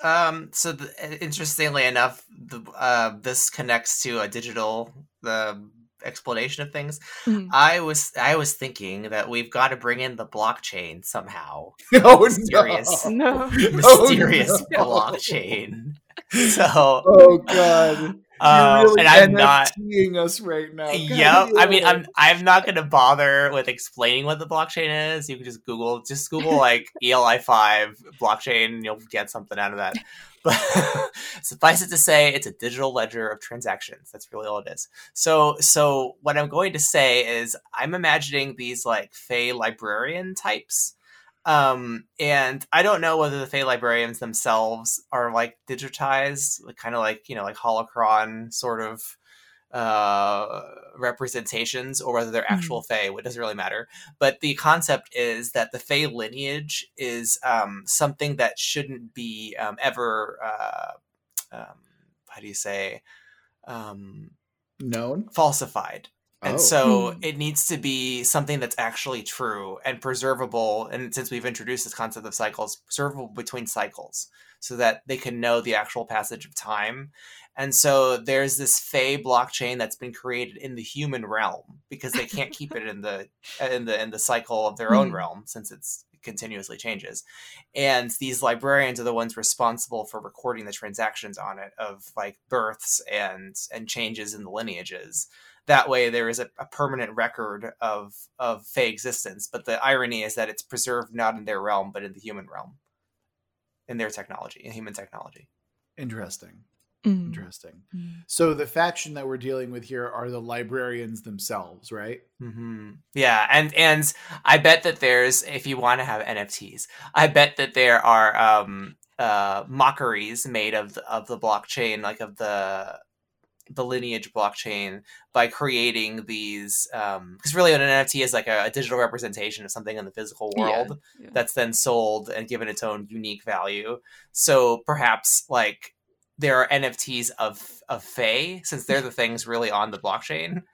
Um. So, the, interestingly enough, the uh, this connects to a digital the explanation of things. Mhm. I was I was thinking that we've got to bring in the blockchain somehow. oh Mysterious. no no Mysterious no. blockchain. So, oh god um, really and I'm not. NFTing us right now Yep. I mean. I'm I'm not going to bother with explaining what the blockchain is. You can just Google, just Google like ELI five blockchain, and you'll get something out of that. But suffice it to say, it's a digital ledger of transactions. That's really all it is. So, so what I'm going to say is, I'm imagining these like Fey librarian types. Um, and I don't know whether the Fey librarians themselves are like digitized, kind of like you know, like holocron sort of uh representations or whether they're actual mm. Fae. It doesn't really matter. But the concept is that the Fae lineage is um, something that shouldn't be um, ever. Uh, um, how do you say? Um, Known, falsified. And oh. so hmm. it needs to be something that's actually true and preservable. And since we've introduced this concept of cycles, preservable between cycles so that they can know the actual passage of time. And so there's this Fae blockchain that's been created in the human realm because they can't keep it in the in the in the cycle of their own hmm. realm since it's continuously changes. And these librarians are the ones responsible for recording the transactions on it of like births and and changes in the lineages that way there is a, a, permanent record of of Fae existence. But the irony is that it's preserved not in their realm, but in the human realm, in their technology, in human technology. Interesting. Mm. Interesting. Mm. So the faction that we're dealing with here are the librarians themselves, right? Mm-hmm. Yeah, and and I bet that there's if you want to have NFTs, I bet that there are um uh mockeries made of the, of the blockchain, like of the the lineage blockchain by creating these because um, really an nft is like a, a, digital representation of something in the physical world yeah, yeah. that's then sold and given its own unique value. So perhaps like there are nfts of of Fae, since they're the things really on the blockchain.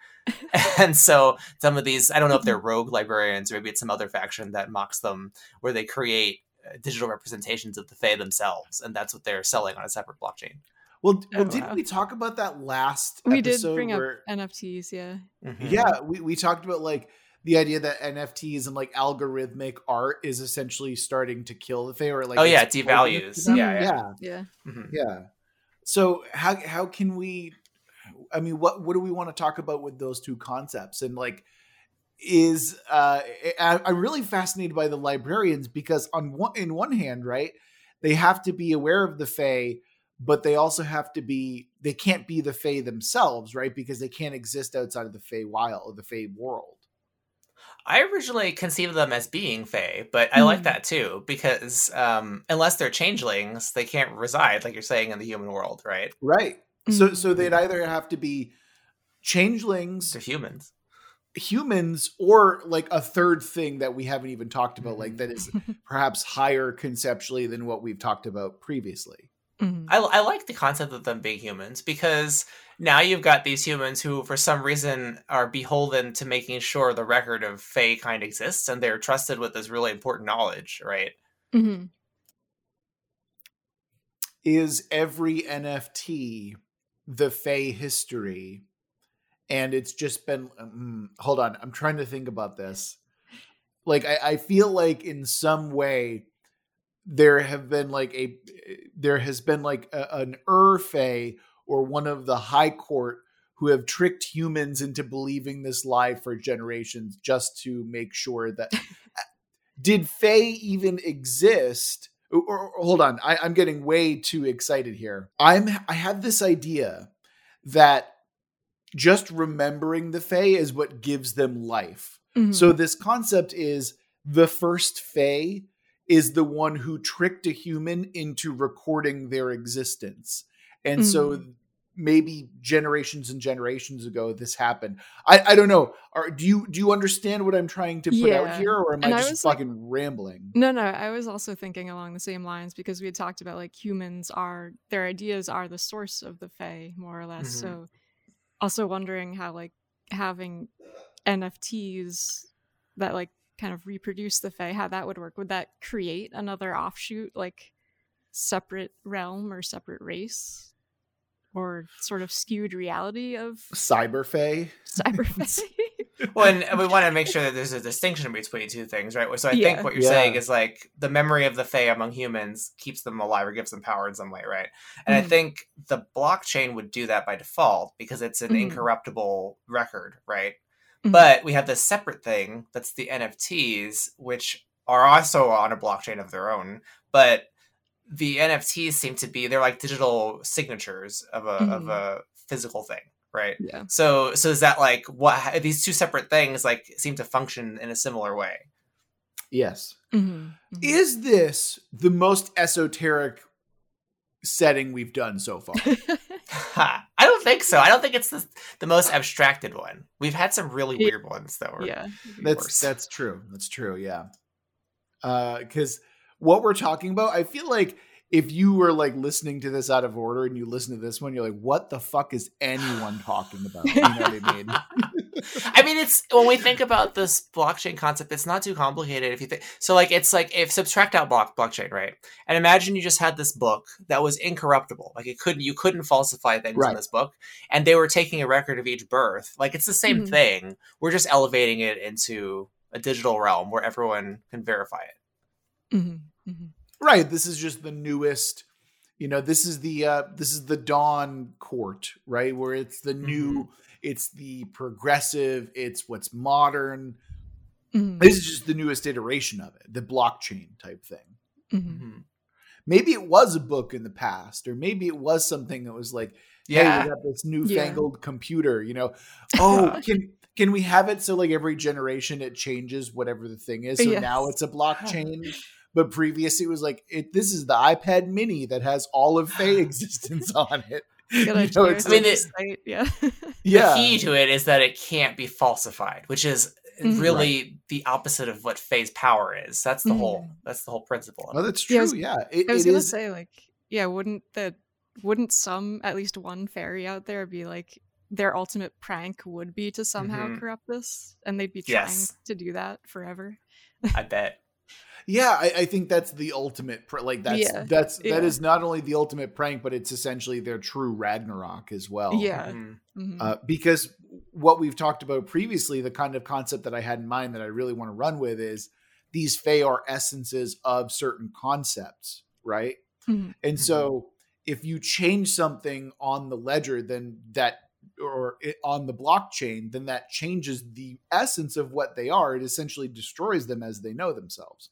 And so some of these i don't know if they're rogue librarians or maybe it's some other faction that mocks them where they create uh, digital representations of the Fae themselves and that's what they're selling on a separate blockchain well, well, oh, didn't wow. we talk about that last? Episode? We did bring where, up NFTs, yeah. Mm-hmm. Yeah, we we talked about like the idea that NFTs and like algorithmic art is essentially starting to kill the Fae, or like oh yeah, devalues. Yeah, yeah, yeah, yeah. Mm-hmm. yeah. So how how can we? I mean, what what do we want to talk about with those two concepts? And like, is uh, I, I'm really fascinated by the librarians because on one in one hand, right, they have to be aware of the Fae but they also have to be they can't be the Fae themselves, right? Because they can't exist outside of the Fae wild, or the Fae world. I originally conceived them as being Fae, but I mm. like hmm. that too because um, unless they're changelings, they can't reside, like you're saying, in the human world, right? Right. Mm. So, so they'd either have to be changelings to humans, humans, or like a third thing that we haven't even talked about, like that is perhaps higher conceptually than what we've talked about previously. Mm-hmm. I, I like the concept of them being humans because now you've got these humans who, for some reason, are beholden to making sure the record of Fey kind exists, and they're trusted with this really important knowledge, right? Mm-hmm. Is every NFT the Fey history? And it's just been. Um, hold on, I'm trying to think about this. Like, I, I feel like in some way there have been like a there has been like a, an Urfe or one of the high court who have tricked humans into believing this lie for generations just to make sure that did Fae even exist? Or, or, hold on, I, I'm getting way too excited here. I'm I have this idea that just remembering the Fae is what gives them life. Mm-hmm. So this concept is the first Fae is the one who tricked a human into recording their existence. And mm. so maybe generations and generations ago this happened. I, I don't know. Are, do you do you understand what I'm trying to put yeah. out here, or am and I just I fucking like, rambling? No, no. I was also thinking along the same lines because we had talked about like humans are their ideas are the source of the Fae, more or less. Mm-hmm. So also wondering how like having NFTs that like kind of reproduce the Fae, how that would work. Would that create another offshoot, like separate realm or separate race? Or sort of skewed reality of Cyber Fae? Cyber Fae. well, and we want to make sure that there's a distinction between two things, right? So I yeah. think what you're yeah. saying is like the memory of the Fae among humans keeps them alive or gives them power in some way, right? And mm-hmm. I think the blockchain would do that by default because it's an mm-hmm. incorruptible record, right? Mm-hmm. But we have this separate thing that's the NFTs, which are also on a blockchain of their own. But the NFTs seem to be they're like digital signatures of a mm-hmm. of a physical thing, right? Yeah. So so is that like what these two separate things like seem to function in a similar way? Yes. Mm-hmm. mm-hmm. Is this the most esoteric setting we've done so far? Ha, I don't think so. I don't think it's the, the most abstracted one. We've had some really Yeah. weird ones that were. Yeah. That's worse. that's true. That's true. Yeah. Uh, Because what we're talking about, I feel like if you were like listening to this out of order and you listen to this one, you're like, "What the fuck is anyone talking about?" You know what I mean? I mean, it's when we think about this blockchain concept, it's not too complicated. If you think so, like it's like if subtract out block blockchain, right? And imagine you just had this book that was incorruptible, like it couldn't you couldn't falsify things Right. in this book, and they were taking a record of each birth. Like it's the same Mhm. thing. We're just elevating it into a digital realm where everyone can verify it. hmm hmm right. This is just the newest. You know, this is the uh this is the dawn court, right? Where it's the new, it's the progressive, it's what's modern. hmm This is just the newest iteration of it, the blockchain type thing. hmm Mhm. Maybe it was a book in the past, or maybe it was something that was like, Yeah. hey, we got this newfangled computer, you know. Oh, can can we have it so like every generation it changes whatever the thing is? So Yes. now it's a blockchain. But previously it was like it this is the iPad mini that has all of Fey existence on it. Good You idea. know, it's I mean, Like it- site, yeah. yeah. The key to it is that it can't be falsified, which is Mhm. really the opposite of what Fae's power is. That's the Mhm. whole. That's the whole principle. of Oh, it. that's Yeah, I true. was- Yeah. It, I was it gonna is say like, yeah, wouldn't that wouldn't some at least one fairy out there be like their ultimate prank would be to somehow Mhm. corrupt this, and they'd be trying Yes. to do that forever. I bet. Yeah, I, I think that's the ultimate. Pr- like that's Yeah, that's that yeah. is not only the ultimate prank, but it's essentially their true Ragnarok as well. Yeah. Mhm. Mhm. uh, because what we've talked about previously, the kind of concept that I had in mind that I really want to run with is these Fey are essences of certain concepts, right? Mhm. And so if you change something on the ledger, then that or it, on the blockchain, then that changes the essence of what they are. It essentially destroys them as they know themselves.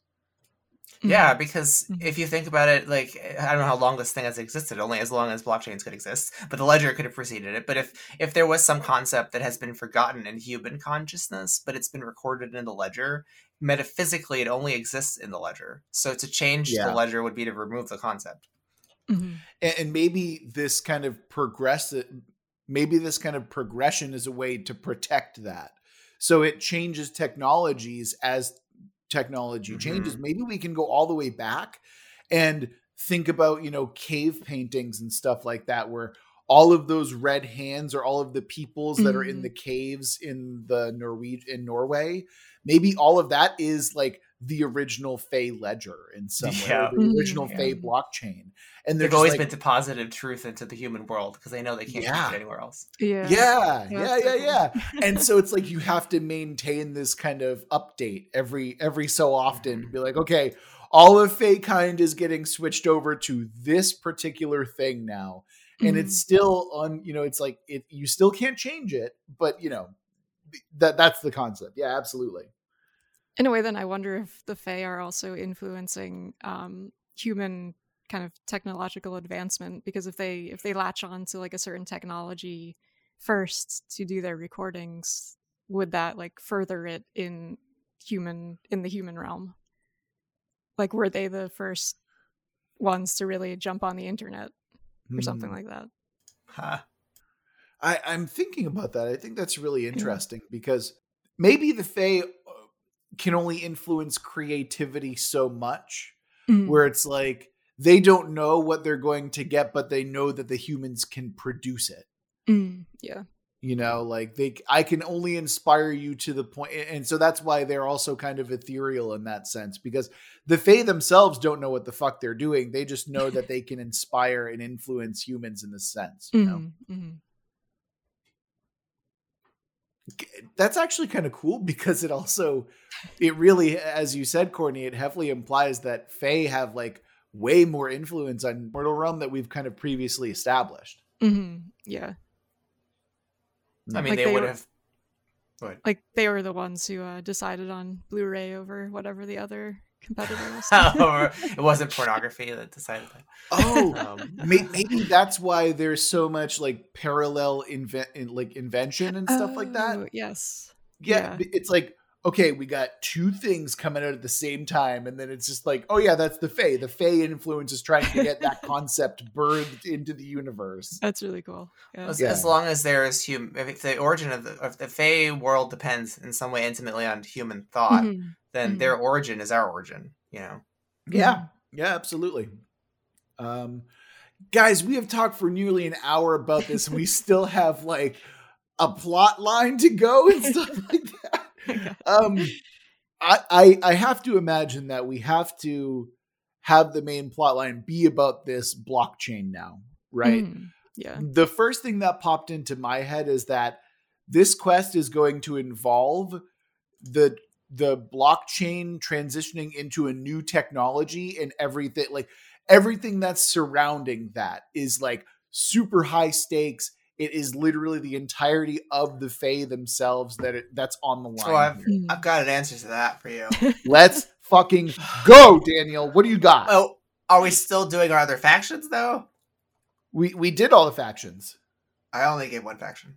Yeah, Mhm. because Mhm. if you think about it, like I don't know how long this thing has existed, only as long as blockchains could exist, but the ledger could have preceded it. But if if there was some concept that has been forgotten in human consciousness, but it's been recorded in the ledger, metaphysically it only exists in the ledger. So to change Yeah. the ledger would be to remove the concept. Mhm. and, and maybe this kind of progress maybe this kind of progression is a way to protect that. So it changes technologies as technology changes. Maybe we can go all the way back and think about you know cave paintings and stuff like that where all of those red hands or all of the peoples that are in Mhm. the caves in the Norway in Norway maybe all of that is like the original Fey ledger in some way, Yeah. or the original mm-hmm. Yeah. Fey blockchain. And they're They've always like, been deposited truth into the human world because they know they can't Yeah. change it anywhere else. Yeah. yeah, yeah, that's yeah, yeah. And so it's like you have to maintain this kind of update every every so often to mm-hmm. be like, okay, all of Fey kind is getting switched over to this particular thing now. And it's mm-hmm. still on, you know, it's like it you still can't change it, but you know, that that's the concept. Yeah, absolutely. In a way then i wonder if the fae are also influencing um, human kind of technological advancement because if they if they latch on to like a certain technology first to do their recordings would that like further it in human in the human realm like were they the first ones to really jump on the internet or something Hmm. like that Huh. I, I'm thinking about that. I think that's really interesting because maybe the Fae can only influence creativity so much, Mm. where it's like they don't know what they're going to get, but they know that the humans can produce it. Mm, yeah You know, like they, I can only inspire you to the point, and so that's why they're also kind of ethereal in that sense because the Fae themselves don't know what the fuck they're doing. They just know that they can inspire and influence humans in this sense. You know? Mhm, mhm. That's actually kind of cool because it also it really as you said courtney it heavily implies that fae have like way more influence on mortal realm that we've kind of previously established. Mhm, yeah. I mean, Like they, they would were- have. Like they were the ones who uh, decided on Blu-ray over whatever the other competitor was. Or it wasn't pornography that decided that. oh Um, maybe that's why there's so much like parallel invent in, like invention and stuff like that Oh, Yes. yeah, yeah. it's like okay, we got two things coming out at the same time, and then it's just like, oh yeah, that's the Fey. The Fey influence is trying to get that concept birthed into the universe. That's really cool. Yeah. As, Yeah. as long as there is human, if the origin of the, of the Fey world depends in some way intimately on human thought, Mhm. Then Mhm. their origin is our origin. You know. Yeah, yeah, absolutely. Um, guys, we have talked for nearly an hour about this, and we still have like a plot line to go and stuff like that. Um, I, I I have to imagine that we have to have the main plot line be about this blockchain now, right? Mhm. Yeah. The first thing that popped into my head is that this quest is going to involve the the blockchain transitioning into a new technology and everything like everything that's surrounding that is like super high stakes. It is literally the entirety of the Fae themselves that it, that's on the line. So I've. I've got an answer to that for you. Let's fucking go, Daniel. What do you got? oh, are we still doing our other factions though? We we did all the factions. I only gave one faction.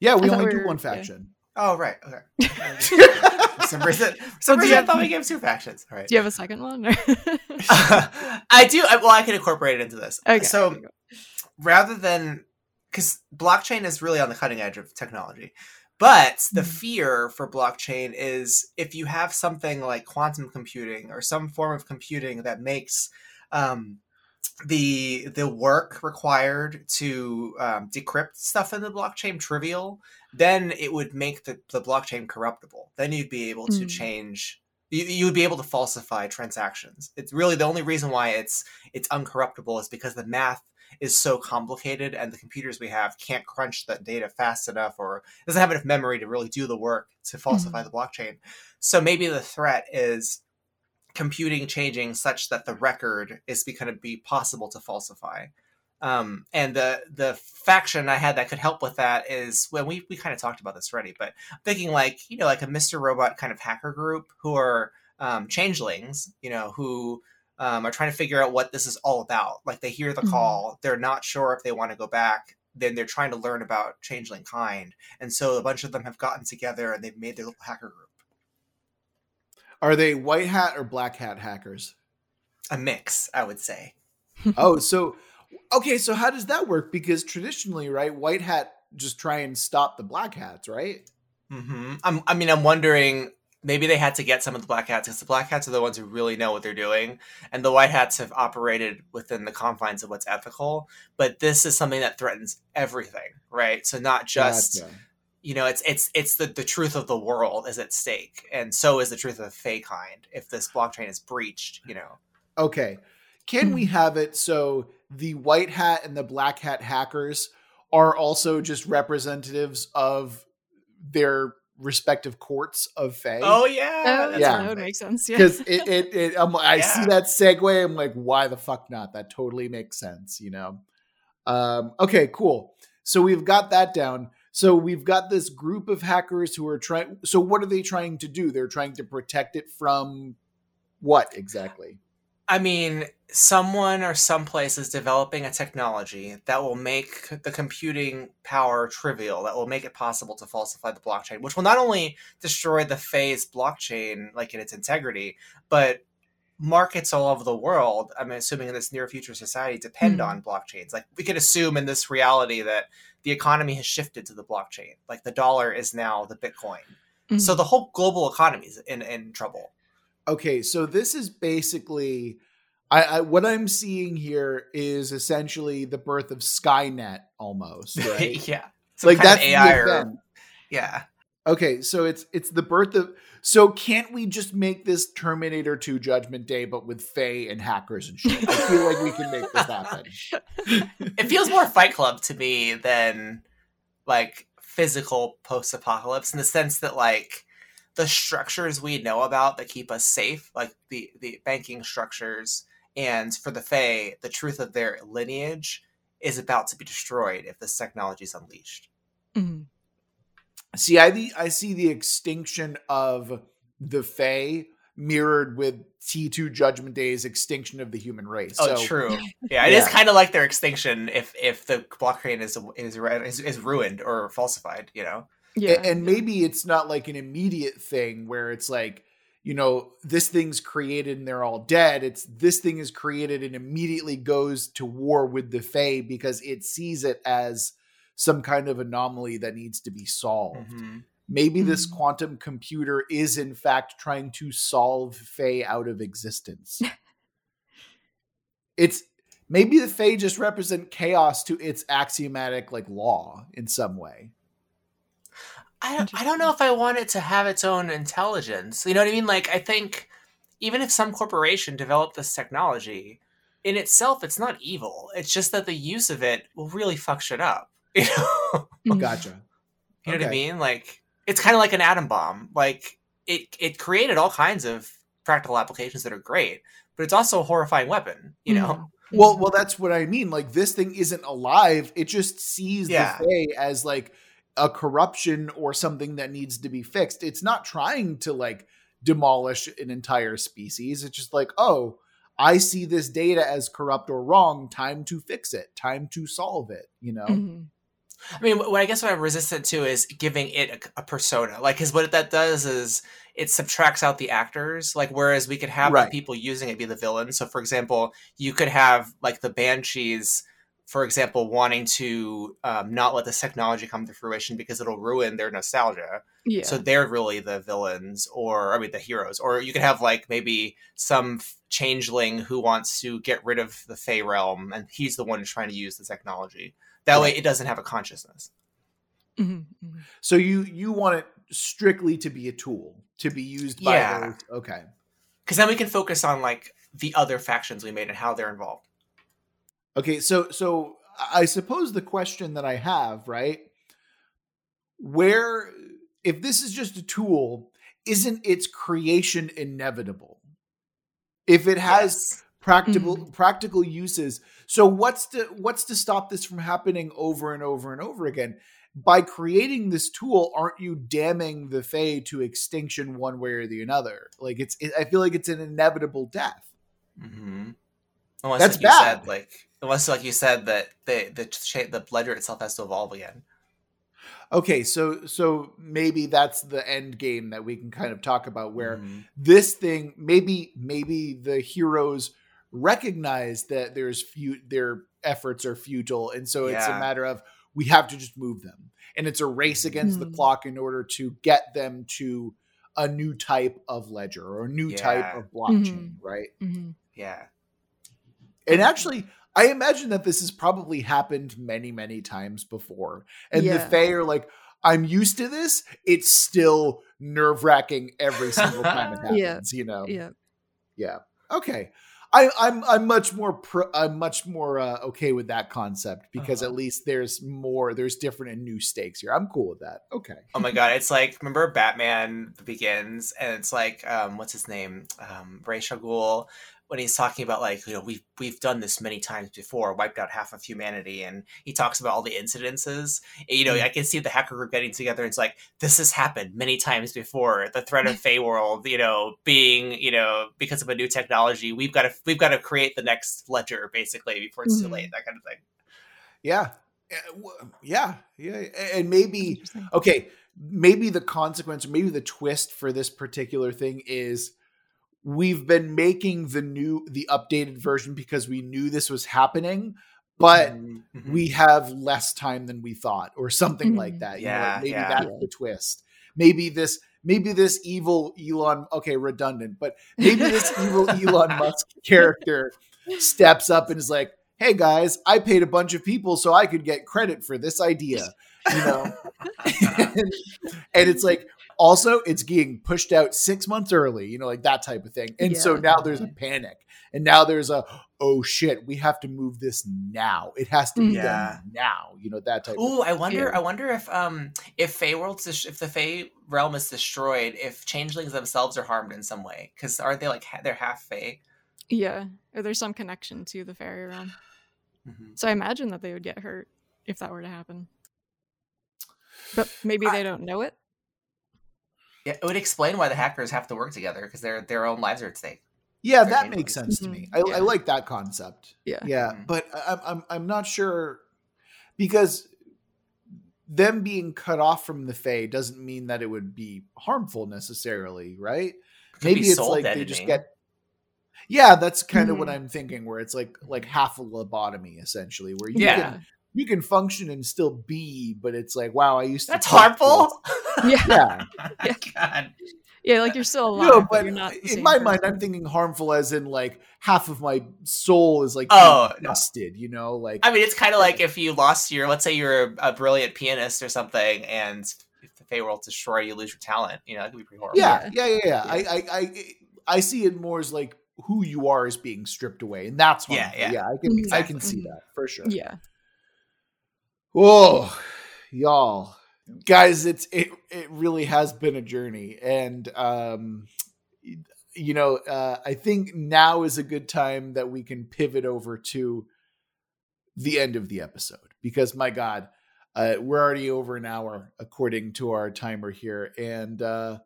Yeah, we only we do were- one yeah. faction. Oh right, okay. for some reason, for some reason I thought we gave two factions. All right. Do you have a second one? or- I do. I, well, I can incorporate it into this. okay. So there you go. rather than because blockchain is really on the cutting edge of technology but the Mhm. fear for blockchain is if you have something like quantum computing or some form of computing that makes um, the the work required to um, decrypt stuff in the blockchain trivial then it would make the, the blockchain corruptible then you'd be able to Mm. change you, you would be able to falsify transactions it's really the only reason why it's it's uncorruptible is because the math is so complicated and the computers we have can't crunch that data fast enough or doesn't have enough memory to really do the work to falsify the blockchain. So maybe the threat is computing changing such that the record is going to be possible to falsify. Um, and the the faction I had that could help with that is when we, we kind of talked about this already, but I'm thinking like you know like a Mr. Robot kind of hacker group who are um, changelings, you know, who um, are trying to figure out what this is all about. Like they hear the Mhm. call, they're not sure if they want to go back. Then they're trying to learn about changeling kind, and so a bunch of them have gotten together and they've made their little hacker group. Are they white hat or black hat hackers? A mix, I would say. oh, so okay, so how does that work? Because traditionally, right, white hat just try and stop the black hats, right? hmm I'm, I mean, I'm wondering maybe they had to get some of the black hats because the black hats are the ones who really know what they're doing, and the white hats have operated within the confines of what's ethical. But this is something that threatens everything, right? So not just Gotcha. you know, it's it's it's the the truth of the world is at stake, and so is the truth of the fey kind. If this blockchain is breached, you know, Okay. Can we have it so the white hat and the black hat hackers are also just representatives of their respective courts of Fae? oh yeah, Oh, that's Yeah. that would perfect. make sense. Yeah. because it, it, it um, I see that segue. I'm like, why the fuck not? That totally makes sense, you know. Um, okay, cool. So we've got that down. So we've got this group of hackers who are trying. So what are they trying to do? They're trying to protect it from what exactly? I mean, someone or someplace is developing a technology that will make the computing power trivial, that will make it possible to falsify the blockchain, which will not only destroy the Fae's blockchain, like in its integrity, but markets all over the world, I'm assuming in this near future society, depend Hmm. on blockchains. Like, we could assume in this reality that the economy has shifted to the blockchain. Like, the dollar is now the Bitcoin. Mhm. So the whole global economy is in, in trouble. Okay, so this is basically I, I what I'm seeing here is essentially the birth of Skynet almost, right? yeah. Some like that's AI or yeah. Okay, so it's it's the birth of so can't we just make this Terminator 2 Judgment Day but with Fae and hackers and shit? I feel like we can make this happen. It feels more Fight Club to me than like physical post-apocalypse in the sense that like the structures we know about that keep us safe, like the the banking structures, and for the Fae, the truth of their lineage is about to be destroyed if this technology is unleashed. Mhm. See, I the I see the extinction of the Fae mirrored with T2 Judgment Day's extinction of the human race. Oh, so, true. Yeah, it is Yeah. kind of like their extinction if if the blockchain is is is, is ruined or falsified. You know. Yeah, and maybe it's not like an immediate thing where it's like you know this thing's created and they're all dead. It's this thing is created and immediately goes to war with the fae because it sees it as some kind of anomaly that needs to be solved. Mhm. maybe this Mhm. quantum computer is in fact trying to solve fae out of existence. It's maybe the fae just represent chaos to its axiomatic like law in some way I don't, I don't know if I want it to have its own intelligence. You know what I mean? Like, I think even if some corporation developed this technology, in itself, it's not evil. It's just that the use of it will really fuck shit up. You know, Mhm. gotcha you know what I mean? Like, it's kind of like an atom bomb. Like, it it created all kinds of practical applications that are great, but it's also a horrifying weapon. You know? Mhm. Well, well, that's what I mean. Like this thing isn't alive; it just sees Yeah. the Fae as like a corruption or something that needs to be fixed. It's not trying to like demolish an entire species. It's just like, oh, I see this data as corrupt or wrong. Time to fix it. Time to solve it. You know. Mhm. I mean, what I guess what I'm resistant to is giving it a, a persona. Like, because what that does is it subtracts out the actors. Like, whereas we could have Right. the people using it be the villains. So, for example, you could have like the banshees, for example, wanting to um, not let this technology come to fruition because it'll ruin their nostalgia. Yeah. So they're really the villains, or I mean, the heroes. Or you could have like maybe some changeling who wants to get rid of the Fae realm, and he's the one trying to use the technology. That way, it doesn't have a consciousness. Mhm. Mhm. So you you want it strictly to be a tool to be used by Yeah. those. Okay. because then we can focus on like the other factions we made and how they're involved. Okay, so so I suppose the question that I have, right? Where if this is just a tool, isn't its creation inevitable? If it has Yes. practical Mhm. practical uses, so what's to what's to stop this from happening over and over and over again? By creating this tool, aren't you damning the Fae to extinction one way or the other? Like it's, it, I feel like it's an inevitable death. Mm-hmm. Unless That's like bad. said, like unless like you said that the the cha- the ledger itself has to evolve again. Okay, so so maybe that's the end game that we can kind of talk about where Mhm. this thing maybe maybe the heroes recognize that there's few their efforts are futile and so it's a matter of we have to just move them and it's a race against the Hmm. clock in order to get them to a new type of ledger or a new type of blockchain Mhm. right yeah. and actually i imagine that this has probably happened many many times before and the Yeah. fae are like i'm used to this it's still nerve-wracking every single time it happens, Yeah. happens you know Yeah. yeah okay I, I'm I'm much more pro, I'm much more uh, okay with that concept because Uh-huh. at least there's more there's different and new stakes here. I'm cool with that. Okay. Oh my god, it's like remember Batman Begins, and it's like um, what's his name, um, Ra's al Ghul, when he's talking about like you know we've we've done this many times before, wiped out half of humanity, and he talks about all the incidences. And, you know, Mm. I can see the hacker group getting together. And it's like this has happened many times before. The threat of Faeworld, you know, being you know because of a new technology, we've got to we've got to create the next ledger basically before it's too Mhm. late. That kind of thing. Yeah. Eh, Yeah. Yeah. And maybe okay, maybe the consequence or maybe the twist for this particular thing is we've been making the new the updated version because we knew this was happening, but Mhm. we have less time than we thought or something like Mhm. that. You know, Yeah, like maybe yeah. that's the twist. Maybe this maybe this evil Elon okay, redundant, but maybe this evil Elon Musk character steps up and is like, "Hey guys, I paid a bunch of people so I could get credit for this idea." You know? and, and it's like also it's getting pushed out 6 months early, you know, like that type of thing. And so Yeah. now there's a panic. And now there's a oh shit, we have to move this now. It has to be Yeah. done now. You know that type. of Ooh, I wonder. Yeah. I wonder if um if Faeworld's dis- if the Fae realm is destroyed, if changelings themselves are harmed in some way, because aren't they like ha- they're half Fae? Yeah. Or there's some connection to the fairy realm. Mhm. So I imagine that they would get hurt if that were to happen. But maybe I- they don't know it. Yeah, it would explain why the hackers have to work together because their their own lives are at stake. Yeah, Very that changelings. makes sense to me. I, Yeah. I like that concept. Yeah. Yeah, Mhm. but I- I'm I'm I'm not sure because them being cut off from the Fae doesn't mean that it would be harmful necessarily, right? Could Maybe it's soul like they just get. Yeah, that's kind of what Mhm. I'm thinking. Where it's like like half a lobotomy, essentially, where you Yeah. can you can function and still be, but it's like, wow, I used to. That's harmful. this. Yeah, Yeah. God. Yeah, like you're still alive. no, but but you're not in same my mind. I'm thinking harmful as in like half of my soul is like Oh, being no. dusted, you know, like I mean, it's kind of like if you lost your, let's say you're a, a brilliant pianist or something, and if the Fae world destroy, you lose your talent. You know, that could be pretty horrible. yeah, yeah, yeah, yeah. Yeah. I, I, I, I see it more as like who you are is being stripped away, and that's Yeah, harmful. yeah. yeah. I can, I can see Mhm. that for sure. Yeah. Whoa, y'all, guys, it's it it really has been a journey, and um, you know, uh, I think now is a good time that we can pivot over to the end of the episode because my God, uh, we're already over an hour according to our timer here, and uh,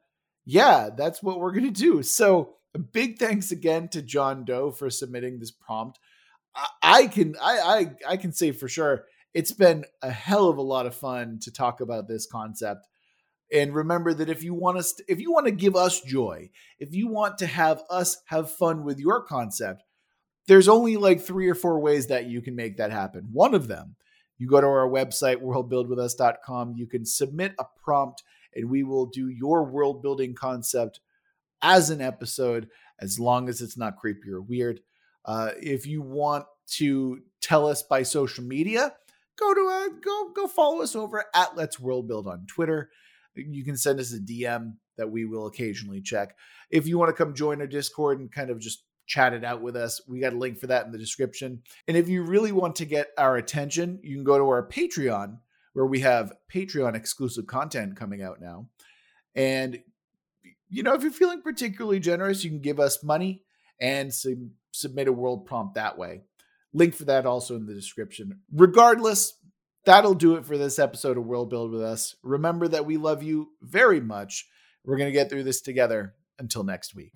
yeah, that's what we're gonna do. So, big thanks again to John Doe for submitting this prompt. I, I can I, I I can say for sure it's been a hell of a lot of fun to talk about this concept. And remember that if you want us, if you want to give us joy, if you want to have us have fun with your concept, there's only like three or four ways that you can make that happen. One of them, you go to our website, worldbuildwithus.com, you can submit a prompt and we will do your world building concept as an episode, as long as it's not creepy or weird. Uh, if you want to tell us by social media, go to a go go follow us over at Let's World Build on Twitter. You can send us a DM that we will occasionally check. If you want to come join our Discord and kind of just chat it out with us, we got a link for that in the description. And if you really want to get our attention, you can go to our Patreon where we have Patreon exclusive content coming out now. And you know, if you're feeling particularly generous, you can give us money and sub- submit a world prompt that way. Link for that also in the description. Regardless, that'll do it for this episode of World Build with Us. Remember that we love you very much. We're going to get through this together. Until next week.